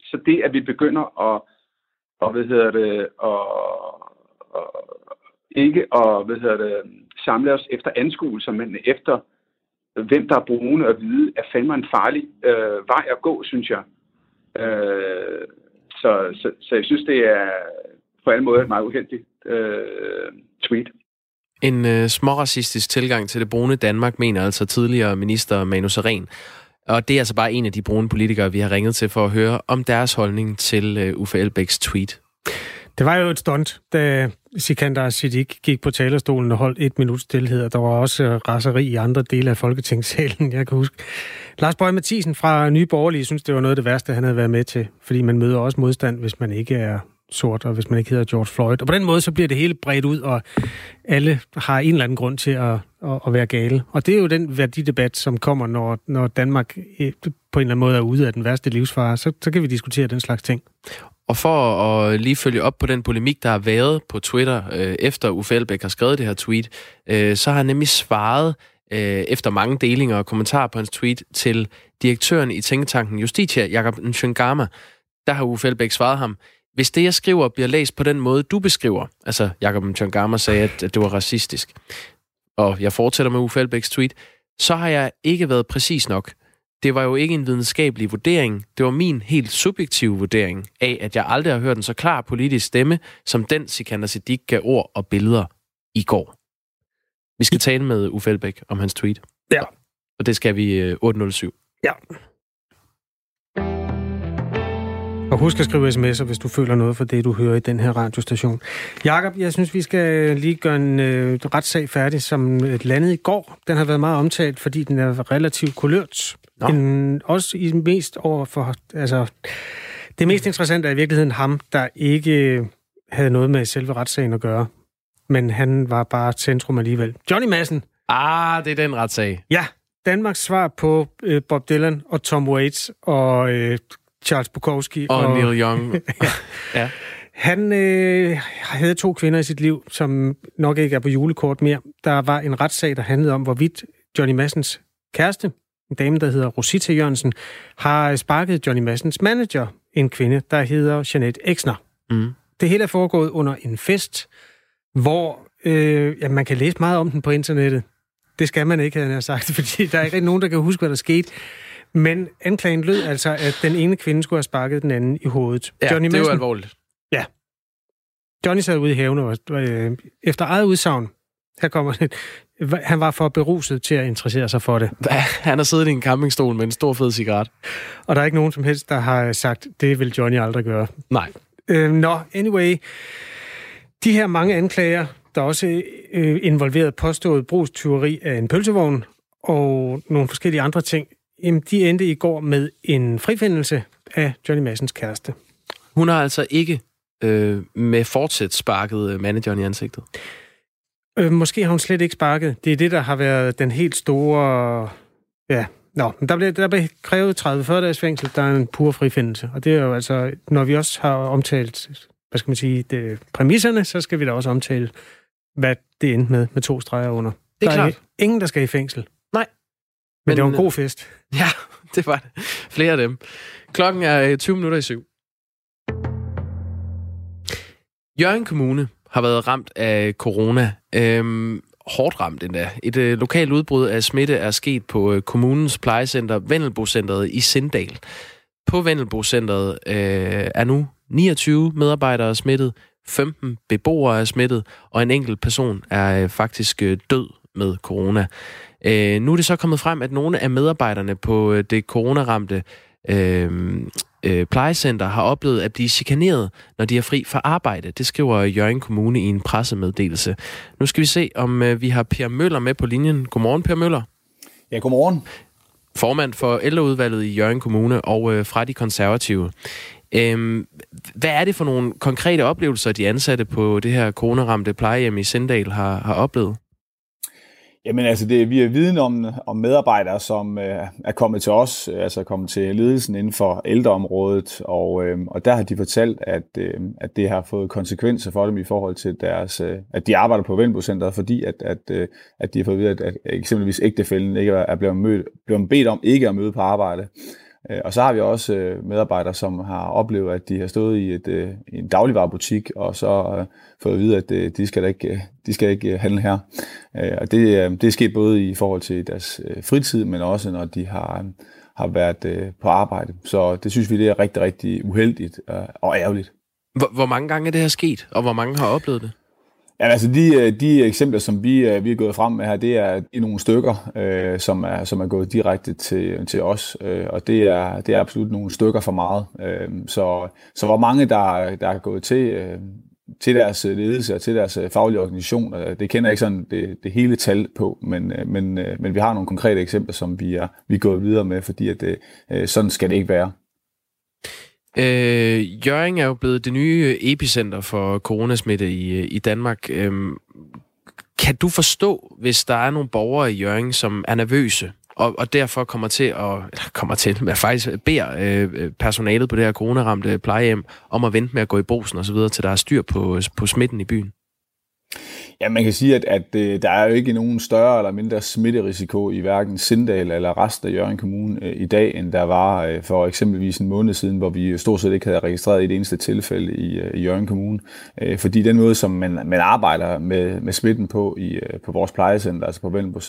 så det, at vi begynder at, og, hvad hedder det, og, og, ikke at hvad hedder det, samle os efter anskuelser, men efter hvem der er brune og hvide, er fandme en farlig øh, vej at gå, synes jeg. Øh, så, så, så jeg synes, det er på alle måder et meget uheldigt øh, tweet. En øh, småracistisk tilgang til det brune Danmark, mener altså tidligere minister Manu Seren. Og det er altså bare en af de brune politikere, vi har ringet til for at høre om deres holdning til øh, Uffe Elbæks tweet. Det var jo et stunt, da Sikander Siddiq gik på talerstolen og holdt et minut stillhed, og der var også øh, raseri i andre dele af Folketingssalen, jeg kan huske. Lars Bøge Mathisen fra Nye Borgerlige synes, det var noget af det værste, han havde været med til, fordi man møder også modstand, hvis man ikke er sort, og hvis man ikke hedder George Floyd. Og på den måde, så bliver det hele bredt ud, og alle har en eller anden grund til at, at, at være gale. Og det er jo den værdidebat, som kommer, når, når Danmark øh, på en eller anden måde er ude af den værste livsfare. Så, så kan vi diskutere den slags ting. Og for at øh, lige følge op på den polemik, der har været på Twitter, øh, efter Uffe Elbæk har skrevet det her tweet, øh, så har han nemlig svaret øh, efter mange delinger og kommentarer på hans tweet til direktøren i tænketanken Justitia, Jakob Nshengama. Der har Uffe Elbæk svaret ham, hvis det, jeg skriver, bliver læst på den måde, du beskriver, altså Jakob Nshengama sagde, at, at det var racistisk, og jeg fortsætter med Uffe Elbæks tweet, så har jeg ikke været præcis nok det var jo ikke en videnskabelig vurdering. Det var min helt subjektive vurdering af, at jeg aldrig har hørt en så klar politisk stemme, som den Sikander Siddiq gav ord og billeder i går. Vi skal tale med Uffe Elbæk om hans tweet. Ja. Og det skal vi 807. Øh, ja. Og husk at skrive sms'er, hvis du føler noget for det, du hører i den her radiostation. Jakob, jeg synes, vi skal lige gøre en øh, retssag færdig, som landet i går. Den har været meget omtalt, fordi den er relativt kulørt. En, også i mest over for... Altså, det mest interessante er i virkeligheden ham, der ikke havde noget med selve retssagen at gøre. Men han var bare centrum alligevel. Johnny Madsen. Ah, det er den retssag. Ja, Danmarks svar på øh, Bob Dylan og Tom Waits og øh, Charles Bukowski. Og, og Neil Young. ja. ja. Han øh, havde to kvinder i sit liv, som nok ikke er på julekort mere. Der var en retssag, der handlede om, hvorvidt Johnny Massens kæreste, en dame, der hedder Rosita Jørgensen, har sparket Johnny Massens manager, en kvinde, der hedder Jeanette Exner. Mm. Det hele er foregået under en fest, hvor øh, ja, man kan læse meget om den på internettet. Det skal man ikke, havde jeg sagt, fordi der er ikke nogen, der kan huske, hvad der skete. Men anklagen lød altså, at den ene kvinde skulle have sparket den anden i hovedet. Ja, Johnny det er jo alvorligt. Ja. Johnny sad ude i haven og øh, efter eget udsagn, her kommer det, han var for beruset til at interessere sig for det. Han har siddet i en campingstol med en stor fed cigaret. Og der er ikke nogen som helst, der har sagt, det vil Johnny aldrig gøre. Nej. Øh, Nå, no, anyway. De her mange anklager, der også øh, involveret påstået brugstyveri af en pølsevogn og nogle forskellige andre ting, jamen, de endte i går med en frifindelse af Johnny Massens kæreste. Hun har altså ikke øh, med fortsat sparket øh, manageren i ansigtet? Øh, måske har hun slet ikke sparket. Det er det, der har været den helt store... Ja, Nå, men der blev, der blev krævet 30-40 dages fængsel, der er en pur frifindelse. Og det er jo altså, når vi også har omtalt, hvad skal man sige, det, præmisserne, så skal vi da også omtale, hvad det endte med, med to streger under. Det er der klart. er ingen, der skal i fængsel. Nej. Men, men det var en god fest. Ja, det var det. Flere af dem. Klokken er øh, 20 minutter i syv. Jørgen Kommune har været ramt af corona. Øhm, hårdt ramt endda. Et øh, lokalt udbrud af smitte er sket på øh, kommunens plejecenter Vendelbocenteret i Sindal. På Vendelbocenteret øh, er nu 29 medarbejdere smittet, 15 beboere er smittet, og en enkelt person er øh, faktisk øh, død med corona. Øh, nu er det så kommet frem, at nogle af medarbejderne på øh, det coronaramte øh, øh, plejecenter har oplevet at blive chikaneret, når de er fri fra arbejde. Det skriver Jørgen Kommune i en pressemeddelelse. Nu skal vi se, om øh, vi har Per Møller med på linjen. Godmorgen, Per Møller. Ja, godmorgen. Formand for ældreudvalget i Jørgen Kommune og øh, fra de konservative. Øhm, hvad er det for nogle konkrete oplevelser, de ansatte på det her coronaramte plejehjem i Sindal har, har oplevet? Jamen altså, det, vi er viden om, om medarbejdere, som øh, er kommet til os, øh, altså kommet til ledelsen inden for ældreområdet, og, øh, og der har de fortalt, at, øh, at det har fået konsekvenser for dem i forhold til deres, øh, at de arbejder på Venbocenteret, fordi at, at, øh, at de har fået at vide, at, at eksempelvis ægtefælden ikke er blevet, mødt, blevet bedt om ikke at møde på arbejde. Øh, Og så har vi også øh, medarbejdere, som har oplevet, at de har stået i, et, øh, i en dagligvarerbutik, og så øh, fået at vide, at de skal da ikke, de skal ikke handle her. Øh, Og det, det er sket både i forhold til deres fritid, men også når de har, har været på arbejde. Så det synes vi, det er rigtig, rigtig uheldigt og ærgerligt. Hvor, hvor mange gange er det her sket, og hvor mange har oplevet det? Ja, altså de, øh, de eksempler, som vi, øh, vi er gået frem med her, det er, i er nogle stykker, øh, som, er, som er gået direkte til, til os, øh, og det er, det er absolut nogle stykker for meget. Øh, så, så hvor mange, der, der er gået til, øh, til deres øh, ledelse og til deres faglige organisation, det kender jeg ikke sådan det, det hele tal på, men, øh, men, øh, men vi har nogle konkrete eksempler, som vi er, vi er gået videre med, fordi at, det, øh, sådan skal det ikke være. Øh, Jørgen er jo blevet det nye epicenter for coronasmitte i, øh, i Danmark. Øhm, kan du forstå, hvis der er nogle borgere i Jørgen, som er nervøse, og, og derfor kommer til at, eller kommer til, men faktisk beder øh, personalet på det her coronaramte plejehjem om at vente med at gå i brosen og så videre, til der er styr på, på smitten i byen? Ja, man kan sige, at, at øh, der er jo ikke nogen større eller mindre smitterisiko i hverken Sindal eller resten af Jørgen Kommune øh, i dag, end der var øh, for eksempelvis en måned siden, hvor vi stort set ikke havde registreret et eneste tilfælde i, øh, i Jørgen Kommune. Øh, fordi den måde, som man, man arbejder med, med smitten på i, øh, på vores plejecenter, altså på Vellenbo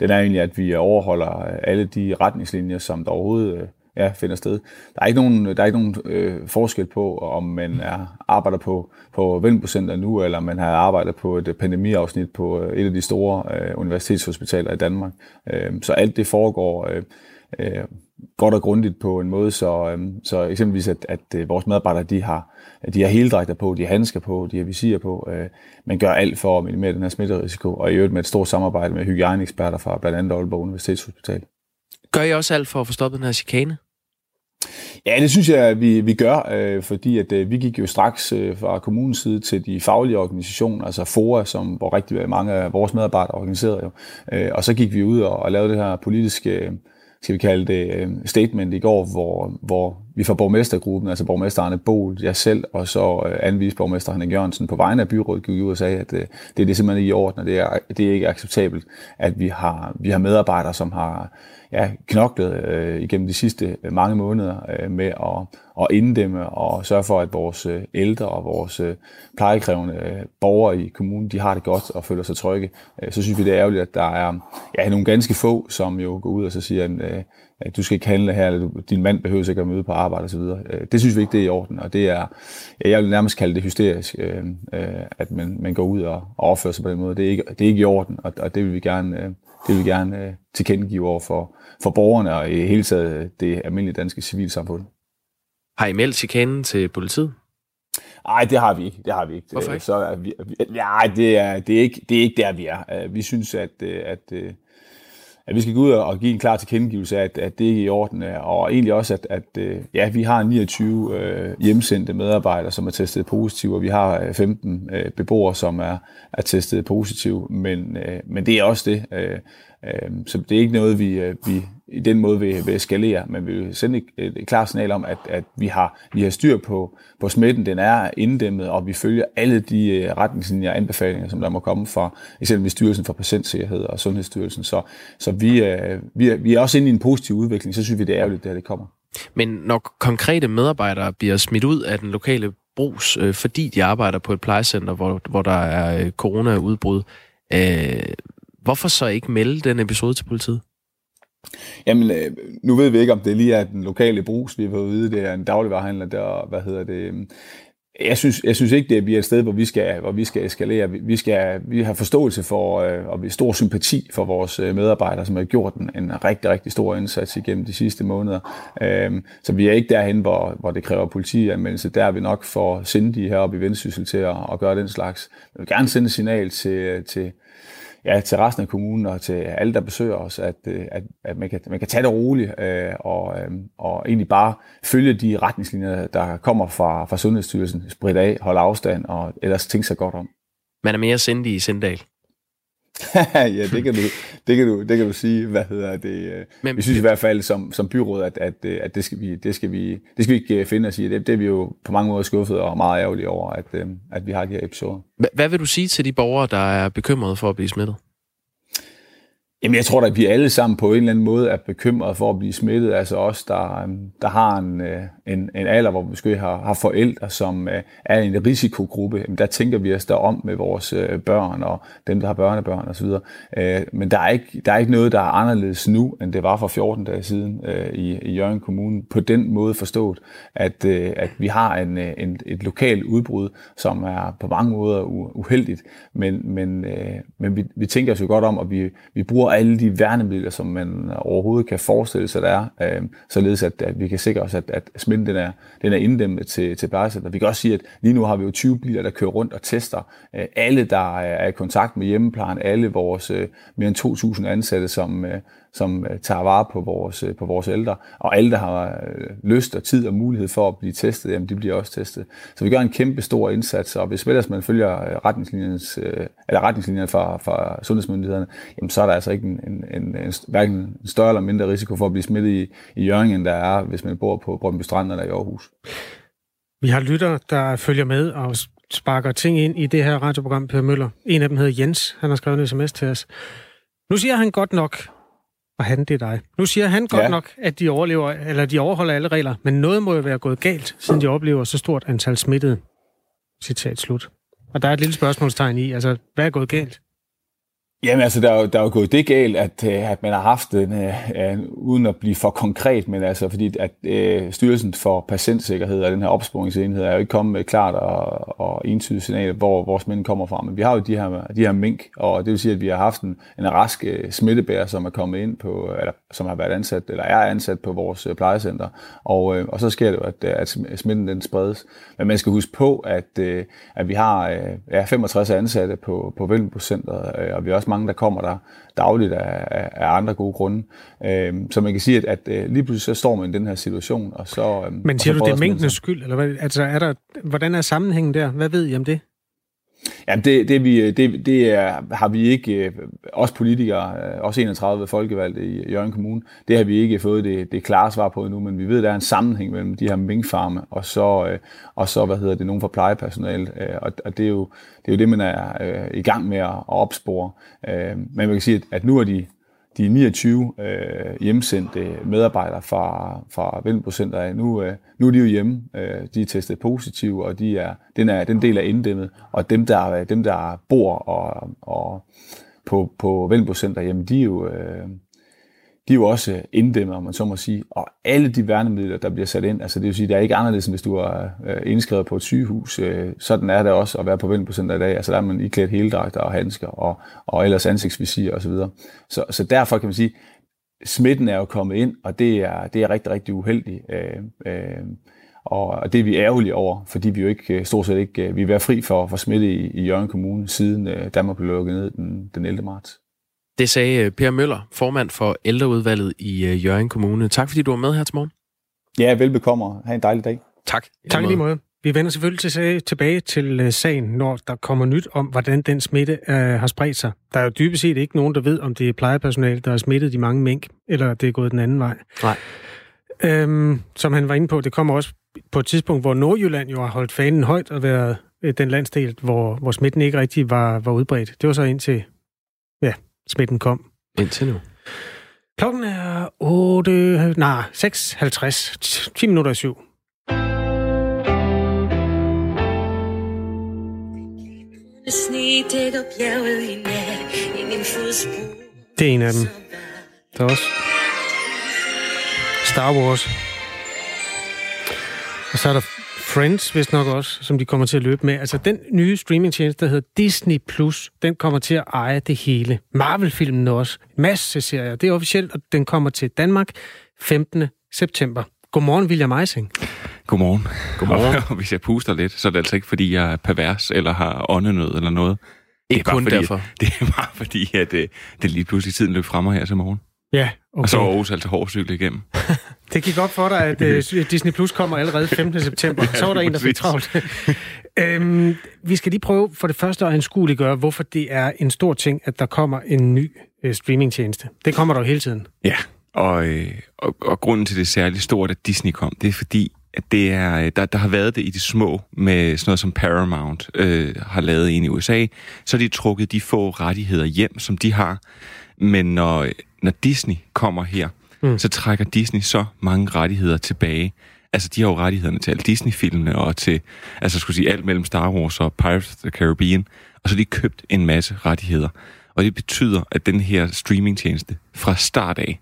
den er egentlig, at vi overholder øh, alle de retningslinjer, som der overhovedet øh, ja, finder sted. Der er ikke nogen, der er ikke nogen øh, forskel på, om man er, arbejder på, på Vindbocenter nu, eller man har arbejdet på et øh, pandemiafsnit på øh, et af de store øh, universitetshospitaler i Danmark. Øh, så alt det foregår øh, øh, godt og grundigt på en måde, så, øh, så eksempelvis, at, at øh, vores medarbejdere, de har, de har heldragter på, de har handsker på, de har visirer på, øh, man gør alt for at minimere den her smitterisiko, og i øvrigt med et stort samarbejde med hygiejneeksperter fra blandt andet Aalborg Universitetshospital. Gør I også alt for at få stoppet den her chikane? Ja, det synes jeg, vi, vi gør, øh, fordi at øh, vi gik jo straks øh, fra kommunens side til de faglige organisationer, altså FOA, som, hvor rigtig mange af vores medarbejdere organiserede jo. Øh, og så gik vi ud og, og lavede det her politiske, øh, skal vi kalde det, øh, statement i går, hvor, hvor vi fra borgmestergruppen, altså borgmester Arne Bol, jeg selv, og så øh, anden borgmester Henrik Jørgensen, på vegne af byrådet gik ud og sagde, at øh, det er det simpelthen ikke i orden, og det er, det er ikke acceptabelt, at vi har, vi har medarbejdere, som har ja, knoklet øh, igennem de sidste øh, mange måneder øh, med at, at inddæmme og sørge for, at vores øh, ældre og vores øh, plejekrævende øh, borgere i kommunen, de har det godt og føler sig trygge. Øh, så synes vi, det er ærgerligt, at der er ja, nogle ganske få, som jo går ud og så siger, at, øh, at du skal ikke handle her, eller din mand behøver ikke at møde på arbejde osv. Øh, det synes vi ikke, det er i orden, og det er, jeg vil nærmest kalde det hysterisk, øh, øh, at man, man går ud og, opfører sig på den måde. Det er ikke, det er ikke i orden, og, og det vil vi gerne, det vil vi gerne tilkendegive over for, for borgerne og i hele taget det almindelige danske civilsamfund. Har I meldt chikanen til politiet? Nej, det har vi ikke. Det har vi ikke. Hvorfor ikke? Så er vi, nej, det er, det, er ikke, det er ikke der, vi er. Vi synes, at, at, at vi skal gå ud og give en klar tilkendegivelse af, at, at det ikke er i orden, og egentlig også, at, at øh, ja, vi har 29 øh, hjemsendte medarbejdere, som er testet positive, og vi har øh, 15 øh, beboere, som er, er testet positive, men, øh, men det er også det. Øh, øh, så det er ikke noget, vi, øh, vi i den måde vil, vil eskalere, men vi vil sende et, et klart signal om, at, at vi, har, vi har styr på, på smitten, den er inddæmmet, og vi følger alle de øh, retningslinjer og anbefalinger, som der må komme fra eksempelvis Styrelsen for Patientsikkerhed og Sundhedsstyrelsen. Så, så vi, øh, vi, er, vi er også inde i en positiv udvikling, så synes vi, det er ærgerligt, at det kommer. Men når konkrete medarbejdere bliver smidt ud af den lokale brus, øh, fordi de arbejder på et plejecenter, hvor, hvor der er øh, corona-udbrud, øh, hvorfor så ikke melde den episode til politiet? Jamen, øh, nu ved vi ikke, om det lige er den lokale brus, vi har fået vide, det er en dagligvarerhandler, der, hvad hedder det, øhm, jeg synes, jeg synes ikke, det bliver et sted, hvor vi skal, hvor vi skal eskalere. Vi, skal, vi har forståelse for, øh, og vi stor sympati for vores øh, medarbejdere, som har gjort en, en rigtig, rigtig stor indsats igennem de sidste måneder. Øhm, så vi er ikke derhen, hvor, hvor det kræver politianmeldelse. Der er vi nok for sindige heroppe i Vendsyssel til at, at gøre den slags. Jeg vil gerne sende et signal til, til, ja, til resten af kommunen og til alle, der besøger os, at, øh, at, at man, kan, man kan tage det roligt øh, og, øh, og egentlig bare følge de retningslinjer, der kommer fra, fra Sundhedsstyrelsen. Sprit af, holde afstand og ellers tænke sig godt om. Man er mere sindig i Sindal. ja, det kan, du, det, kan du, det kan du sige. Hvad hedder det? Øh, Men, vi synes i hvert fald som, som byråd, at, at, øh, at det, skal vi, det, skal vi, det skal vi ikke øh, finde os i. Det, det er vi jo på mange måder skuffet og meget ærgerlige over, at, at vi har de her episoder. Hvad vil du sige til de borgere, der er bekymrede for at blive smittet? Jamen, jeg tror at vi alle sammen på en eller anden måde er bekymrede for at blive smittet. Altså os, der, øhm, der har en, øh, en, en alder, hvor vi måske har, har forældre, som øh, er i en risikogruppe. Jamen, der tænker vi os der om med vores øh, børn og dem, der har børnebørn osv. Men der er, ikke, der er ikke noget, der er anderledes nu, end det var for 14 dage siden i, i Jørgen Kommune. På den måde forstået, at, at vi har en, en, et lokalt udbrud, som er på mange måder uheldigt. Men, men, men vi, vi tænker os jo godt om, og vi, vi bruger alle de værnemidler, som man overhovedet kan forestille sig, der er, øh, således at, at vi kan sikre os, at, at smitten den er, den er inddæmmet til, til plejecenter. Vi kan også sige, at lige nu har vi jo 20 biler, der kører rundt og tester øh, alle, der er i kontakt med hjemmeplejen, alle vores øh, mere end 2.000 ansatte, som, øh, som øh, tager vare på vores, øh, på vores ældre. Og alle, der har øh, lyst og tid og mulighed for at blive testet, jamen, de bliver også testet. Så vi gør en kæmpe stor indsats, og hvis ellers man følger retningslinjernes, eller retningslinjerne fra, fra sundhedsmyndighederne, jamen, så er der altså ikke en, en, en, en, hverken en større eller mindre risiko for at blive smittet i, i Jørgen, end der er, hvis man bor på Brøndby Strand eller i Aarhus. Vi har lytter, der følger med og sparker ting ind i det her radioprogram, Per Møller. En af dem hedder Jens. Han har skrevet en sms til os. Nu siger han godt nok, og han, det er dig. Nu siger han godt ja. nok, at de, overlever, eller de overholder alle regler, men noget må jo være gået galt, siden de oplever så stort antal smittede. Citat slut. Og der er et lille spørgsmålstegn i, altså, hvad er gået galt? Jamen altså, der er, jo, der er jo gået det galt, at, øh, at man har haft den, uh, øh, uden at blive for konkret, men altså fordi at uh, Styrelsen for Patientsikkerhed og den her opsporingsenhed er jo ikke kommet med klart og, og entydigt signal, hvor vores mænd kommer fra. Men vi har jo de her, de her mink, og det vil sige, at vi har haft en, en rask uh, smittebærer, som er kommet ind på, eller som har været ansat, eller er ansat på vores uh, plejecenter. Og, uh, og så sker det jo, at, at smitten den spredes. Men man skal huske på, at, uh, at vi har uh, ja, 65 ansatte på, på Vellenbus-centret, uh, og vi har også mange, der kommer der dagligt af, af andre gode grunde. Øh, så man kan sige, at, at øh, lige pludselig så står man i den her situation, og så... Øh, Men siger du, det er mængdens skyld, eller hvad? Altså, er der, hvordan er sammenhængen der? Hvad ved I om det? Jamen det, det, vi, øh, det, det er, har vi ikke, øh, os politikere, øh, også 31 folkevalgte i Jørgen Kommune, det har vi ikke fået det, det klare svar på endnu, men vi ved, at der er en sammenhæng mellem de her minkfarme, og så, og så hvad hedder det, nogen fra plejepersonale, og, og det, er jo, det er jo det, man er i gang med at opspore. Men man kan sige, at nu er de de 29 øh, hjemsendte medarbejdere fra, fra Vellenprocenter af, nu, øh, nu er de jo hjemme. Øh, de er testet positive, og de er, den, er, den del er inddæmmet. Og dem, der, øh, dem, der bor og, og på, på Vellenprocenter, jamen de er jo... Øh, de er jo også inddæmmet, om man så må sige. Og alle de værnemidler, der bliver sat ind, altså det vil sige, det er ikke anderledes, end hvis du er øh, indskrevet på et sygehus. Øh, sådan er det også at være på Vellenprocenter i dag. Altså der er man iklædt heldragter og handsker og, og ellers ansigtsvisir osv. Så, videre. så, så derfor kan man sige, smitten er jo kommet ind, og det er, det er rigtig, rigtig uheldigt. Øh, øh, og det er vi ærgerlige over, fordi vi jo ikke, øh, stort set ikke, vi er fri for, for smitte i, i Jørgen Kommune, siden Danmark blev lukket ned den, den 11. marts. Det sagde øh, Per Møller, formand for ældreudvalget i øh, Jørgen Kommune. Tak fordi du var med her til morgen. Ja, velbekomme. Ha' en dejlig dag. Tak. Tak lige måde. Vi vender selvfølgelig til, tilbage til uh, sagen, når der kommer nyt om, hvordan den smitte uh, har spredt sig. Der er jo dybest set ikke nogen, der ved, om det er plejepersonale, der har smittet de mange mink, eller det er gået den anden vej. Nej. Øhm, som han var inde på, det kommer også på et tidspunkt, hvor Nordjylland jo har holdt fanen højt og været øh, den landsdel, hvor, hvor smitten ikke rigtig var, var udbredt. Det var så indtil, ja, smitten kom. Indtil nu. Klokken er 8, nej, 6.50, 10 minutter i syv. Det er en af dem. Der er også Star Wars. Og så er der Friends, hvis nok også, som de kommer til at løbe med. Altså, den nye streamingtjeneste, der hedder Disney+, Plus, den kommer til at eje det hele. Marvel-filmen også. Masse serier. Det er officielt, og den kommer til Danmark 15. september. Godmorgen, William Eising. Godmorgen. Godmorgen. Og hvis jeg puster lidt, så er det altså ikke, fordi jeg er pervers eller har åndenød eller noget. Ikke det er kun fordi, derfor. Det er bare fordi, at det, det lige pludselig tiden løb fremme her til morgen. Ja, Okay. Og så var. Aarhus altså hårdcyklet igennem. Det gik op for dig, at uh, Disney Plus kommer allerede 15. september. Så var der en, der fik travlt. øhm, vi skal lige prøve for det første at anskueliggøre, hvorfor det er en stor ting, at der kommer en ny uh, streamingtjeneste. Det kommer der jo hele tiden. Ja, og, øh, og, og grunden til det er særligt stort, at Disney kom, det er fordi, at det er, øh, der, der har været det i de små, med sådan noget som Paramount øh, har lavet en i USA, så har de trukket de få rettigheder hjem, som de har. Men når, når Disney kommer her, mm. så trækker Disney så mange rettigheder tilbage. Altså, de har jo rettighederne til alle Disney-filmene, og til, altså, skulle sige, alt mellem Star Wars og Pirates of the Caribbean, og så har de købt en masse rettigheder. Og det betyder, at den her streamingtjeneste fra start af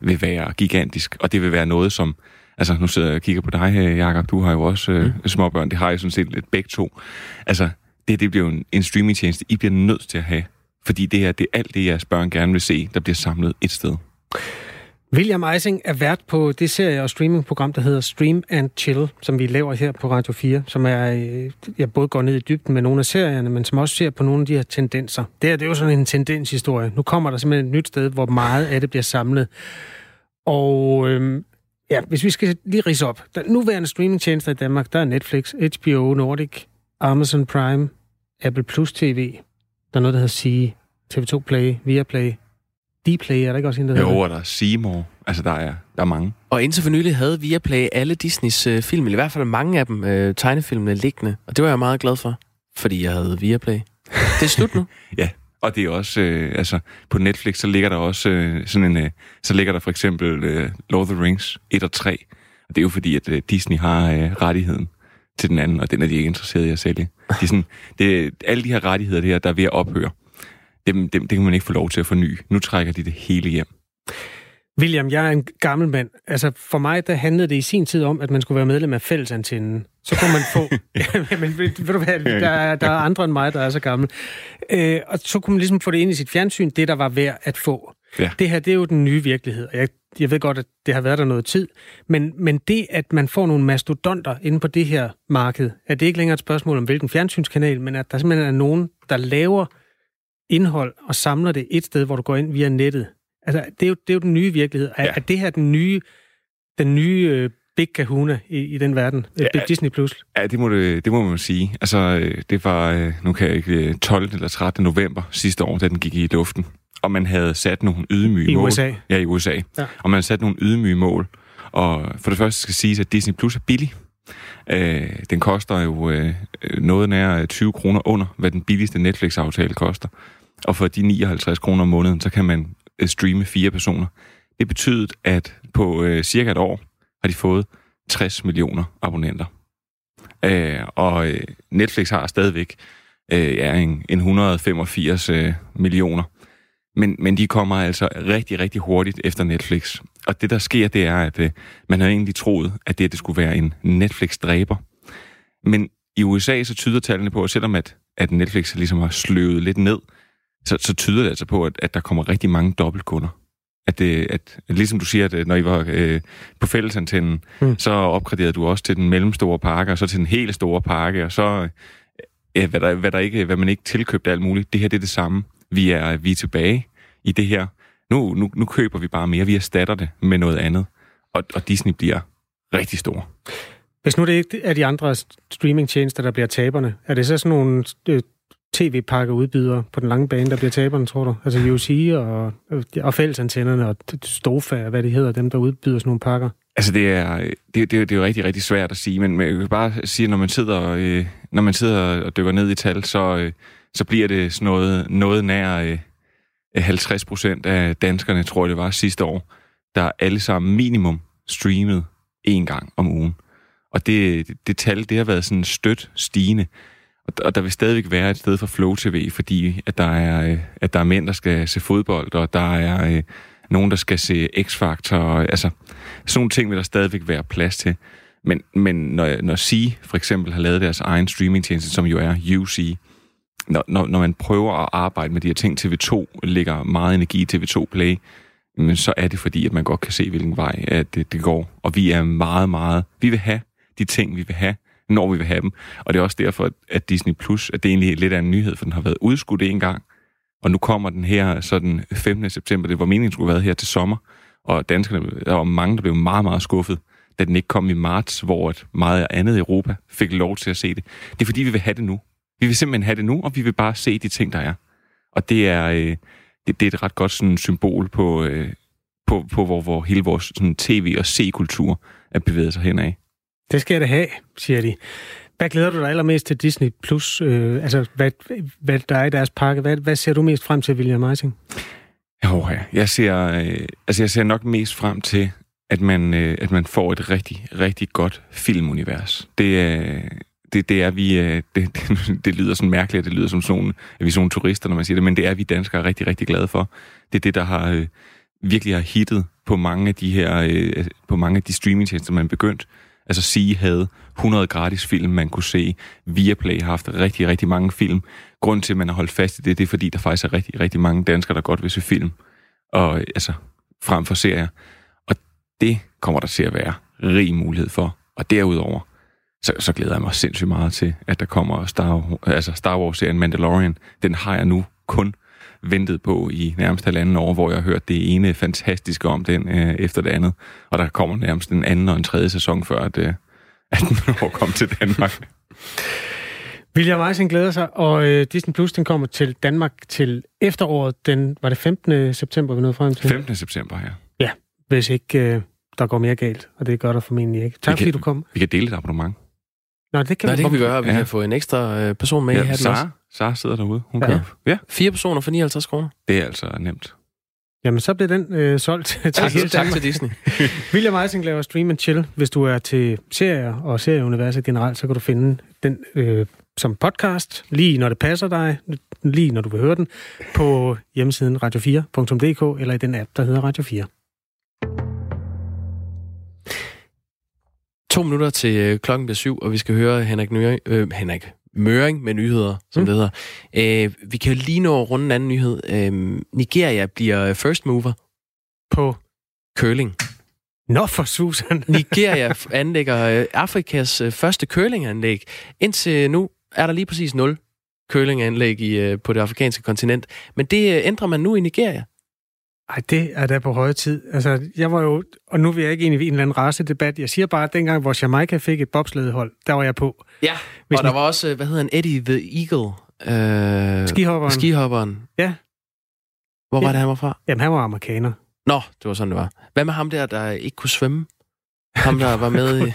vil være gigantisk, og det vil være noget, som Altså, nu sidder jeg og kigger på dig, Jacob. Du har jo også øh, mm. småbørn. Det har jeg sådan set lidt begge to. Altså, det, det bliver jo en, en streamingtjeneste, I bliver nødt til at have. Fordi det er, det er alt det, jeres børn gerne vil se, der bliver samlet et sted. William Eising er vært på det serie- og streamingprogram, der hedder Stream and Chill, som vi laver her på Radio 4, som er, øh, jeg både går ned i dybden med nogle af serierne, men som også ser på nogle af de her tendenser. Det, her, det er jo sådan en tendenshistorie. Nu kommer der simpelthen et nyt sted, hvor meget af det bliver samlet. Og øhm, ja, hvis vi skal lige rise op. Der nuværende streamingtjenester i Danmark, der er Netflix, HBO Nordic, Amazon Prime, Apple Plus TV, der er noget, der hedder Sige, TV2 Play, Viaplay, Dplay, er der ikke også en, der hedder Jo, det? og der er Seymour. Altså, der er, der er mange. Og indtil for nylig havde Viaplay alle Disneys øh, film, eller i hvert fald mange af dem, øh, tegnefilmene liggende. Og det var jeg meget glad for, fordi jeg havde Viaplay. Det er slut nu. ja, og det er også, øh, altså, på Netflix, så ligger der også øh, sådan en, øh, så ligger der for eksempel øh, Lord of the Rings 1 og 3. Og det er jo fordi, at øh, Disney har øh, rettigheden til den anden, og den er de ikke interesseret i at sælge. De er sådan, det, alle de her rettigheder, der, der er ved at ophøre, dem, dem, det kan man ikke få lov til at forny. Nu trækker de det hele hjem. William, jeg er en gammel mand. Altså, for mig, der handlede det i sin tid om, at man skulle være medlem af fællesantennen. Så kunne man få... Jamen, ved, ved du hvad, der, er- der er andre end mig, der er så gammel. Øh, og så kunne man ligesom få det ind i sit fjernsyn, det der var værd at få. Ja. Det her, det er jo den nye virkelighed. Jeg, jeg ved godt, at det har været der noget tid. Men, men det, at man får nogle mastodonter inde på det her marked, at det ikke længere et spørgsmål om, hvilken fjernsynskanal, men at der simpelthen er nogen, der laver indhold og samler det et sted, hvor du går ind via nettet. Altså, det er jo, det er jo den nye virkelighed. Er, ja. er det her den nye, den nye øh, Big Kahuna i, i den verden? Ja. Disney Plus? Ja, det må, det, det må man sige. Altså, øh, det var, øh, nu kan jeg ikke, øh, 12. eller 13. november sidste år, da den gik i luften. Og man havde sat nogle ydmyge I mål. USA? Ja, i USA. Ja. Og man havde sat nogle ydmyge mål. Og for det første skal siges, at Disney Plus er billig. Øh, den koster jo øh, noget nær 20 kroner under, hvad den billigste Netflix-aftale koster. Og for de 59 kroner om måneden, så kan man øh, streame fire personer. Det betyder, at på øh, cirka et år har de fået 60 millioner abonnenter. Øh, og øh, Netflix har stadigvæk øh, ja, en, en 185 øh, millioner. Men, men de kommer altså rigtig, rigtig hurtigt efter Netflix. Og det, der sker, det er, at øh, man havde egentlig troet, at det, det skulle være en Netflix-dræber. Men i USA så tyder tallene på, at selvom at, at Netflix ligesom har sløvet lidt ned, så, så tyder det altså på, at, at der kommer rigtig mange dobbeltkunder. At, det, at, at ligesom du siger, at øh, når I var øh, på fællesantennen, mm. så opgraderede du også til den mellemstore pakke, og så til den helt store pakke, og så øh, hvad, der, hvad, der ikke, hvad man ikke tilkøbte alt muligt. Det her det er det samme. Vi er, vi er tilbage i det her. Nu, nu, nu køber vi bare mere, vi erstatter det med noget andet. Og, og Disney bliver rigtig stor. Hvis nu det ikke er de andre streamingtjenester, der bliver taberne, er det så sådan nogle tv-pakke udbydere på den lange bane, der bliver taberne, tror du? Altså UC og, og fællesantennerne og Stofa, og hvad det hedder, dem der udbyder sådan nogle pakker. Altså, det er, det, det, det er jo rigtig, rigtig svært at sige, men, men jeg kan bare sige, at når man sidder, øh, når man sidder og dykker ned i tal, så, øh, så bliver det sådan noget, noget nær øh, 50 procent af danskerne, tror jeg det var sidste år, der alle sammen minimum streamet en gang om ugen. Og det, det, det tal, det har været sådan stødt stigende. Og, der vil stadigvæk være et sted for Flow TV, fordi at der er, øh, at der er mænd, der skal se fodbold, og der er øh, nogen, der skal se X-Factor. Og, altså, sådan nogle ting vil der stadigvæk være plads til. Men, men når, når C for eksempel har lavet deres egen streamingtjeneste, som jo er UC, når, når, når man prøver at arbejde med de her ting, TV2 lægger meget energi i TV2 Play, men så er det fordi, at man godt kan se, hvilken vej at det, det går. Og vi er meget, meget... Vi vil have de ting, vi vil have, når vi vil have dem. Og det er også derfor, at Disney Plus, at det egentlig er lidt af en nyhed, for den har været udskudt en gang. Og nu kommer den her så den 15. september. Det var meningen, skulle have været her til sommer. Og danskerne, der var mange, der blev meget, meget skuffet, da den ikke kom i marts, hvor et meget andet i Europa fik lov til at se det. Det er fordi, vi vil have det nu. Vi vil simpelthen have det nu, og vi vil bare se de ting, der er. Og det er, øh, det, det er et ret godt sådan, symbol på, øh, på, på hvor, hvor hele vores sådan, tv- og se-kultur er bevæget sig henad. Det skal jeg da have, siger de. Hvad glæder du dig allermest til Disney Plus? Øh, altså, hvad, hvad der er i deres pakke? Hvad, hvad ser du mest frem til, William Meising? Jo, ja. Jeg ser, øh, altså jeg ser nok mest frem til, at man, øh, at man får et rigtig, rigtig godt filmunivers. Det, øh, det, det er vi, øh, det, det, det lyder sådan mærkeligt, det lyder som sådan, at vi er sådan turister, når man siger det, men det er vi danskere rigtig, rigtig glade for. Det er det, der har øh, virkelig har hittet på mange af de her, øh, på mange af de streamingtjenester, man er begyndt. Altså sige havde 100 gratis film, man kunne se. Viaplay har haft rigtig, rigtig mange film. Grunden til, at man har holdt fast i det, det er fordi, der faktisk er rigtig, rigtig mange danskere, der godt vil se film. Og altså, frem for serier. Og det kommer der til at være rig mulighed for. Og derudover, så, så glæder jeg mig sindssygt meget til, at der kommer Star, altså Star Wars-serien Mandalorian. Den har jeg nu kun ventet på i nærmest halvanden år, hvor jeg har hørt det ene fantastiske om den øh, efter det andet. Og der kommer nærmest en anden og en tredje sæson, før at, øh, at den når kom til Danmark. William Eising glæder sig, og øh, Disney Plus den kommer til Danmark til efteråret. Den, var det 15. september, vi nåede frem til? 15. september, ja. Ja, hvis ikke øh, der går mere galt, og det gør der formentlig ikke. Tak kan, fordi du kom. Vi kan dele et abonnement. Nå, det kan Nej, vi, det kan vi gøre. Vi Ja. kan få en ekstra øh, person med i Ja, hatten Sara, også. Sara sidder derude. Hun Ja. ja. kan, ja, Fire personer for 59 kroner. det er altså nemt. Jamen, så bliver den øh, solgt til Tak, hele tak til Disney. William Eising laver Stream and Chill. Hvis du er til serier og serieuniverset generelt, så kan du finde den øh, som podcast, lige når det passer dig, lige når du vil høre den, på hjemmesiden radio4.dk eller i den app, der hedder Radio 4. To minutter til øh, klokken bliver syv, og vi skal høre Henrik, Nøring, øh, Henrik Møring med nyheder, som Mm. det hedder. Øh, vi kan jo lige nå at runde en anden nyhed. Øh, Nigeria bliver first mover På curling. Nå for Susan. Nigeria anlægger øh, Afrikas øh, første curlinganlæg. Indtil nu er der lige præcis nul curlinganlæg i, øh, på det afrikanske kontinent. Men det ændrer man nu i Nigeria. Ej, det er da på høje tid. Altså, jeg var jo, og nu vil jeg ikke ind i en eller anden racedebat. Jeg siger bare, at dengang, hvor Jamaica fik et bobslædehold, der var jeg på. Ja, Hvis og der Ni- var også, hvad hedder han, Eddie the Eagle. Øh, Skihopperen. Skihopperen. Ja. Hvor var Ja. det, han var fra? Jamen, han var amerikaner. Nå, det var sådan, det var. Hvad med ham der, der ikke kunne svømme? Ham, der var med i...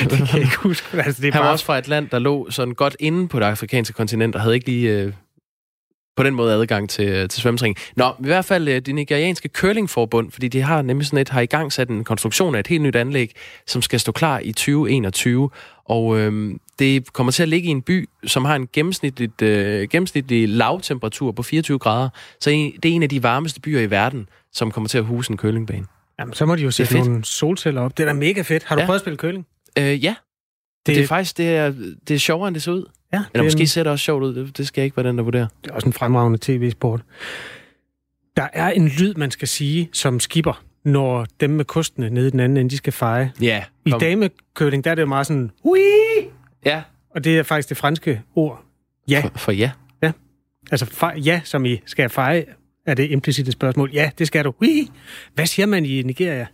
Det kan jeg ikke huske. Altså, det er han var bare... også fra et land, der lå sådan godt inde på det afrikanske kontinent, og havde ikke lige øh, på den måde adgang til, øh, til svømmetræning. Nå, i hvert fald øh, det nigerianske curlingforbund, fordi de har nemlig sådan et, har i gang sat en konstruktion af et helt nyt anlæg, som skal stå klar i 2021. Og øh, det kommer til at ligge i en by, som har en gennemsnitligt, øh, gennemsnitlig lavtemperatur på 24 grader. Så en, det er en af de varmeste byer i verden, som kommer til at huse en curlingbane. Jamen, så må de jo sætte nogle solceller op. Det er da mega fedt. Har du Ja. prøvet at spille curling? Øh, ja. Det- er faktisk det er, det er sjovere, end det ser ud. Ja, Eller det er måske en- ser det også sjovt ud. Det, det skal jeg ikke være den, der vurderer. Det er også en fremragende tv-sport. Der er en lyd, man skal sige som skipper, når dem med kostene nede i den anden ende, de skal feje. Ja. I kom. damekøling, der er det jo meget sådan, Ui! Ja. og det er faktisk det franske ord. Ja. For, for ja. Altså fej, ja, som i skal feje er det implicite spørgsmål. Ja, det skal du. Ui. Hvad siger man i Nigeria?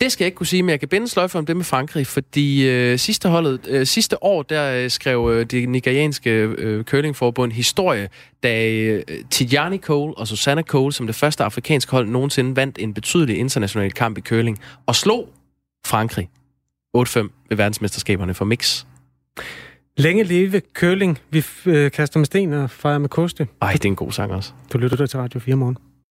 Det skal jeg ikke kunne sige, men jeg kan binde sløjfe om det med Frankrig, fordi øh, sidste, holdet, øh, sidste år, der øh, skrev øh, det nigerianske øh, curlingforbund historie, da øh, Tidjani Cole og Susanna Cole, som det første afrikanske hold nogensinde, vandt en betydelig international kamp i curling, og slog Frankrig 8-5 ved verdensmesterskaberne for mix. Længe leve curling. Vi øh, kaster med sten og fejrer med koste. Ej, det er en god sang også. Du lytter til Radio 4 morgen.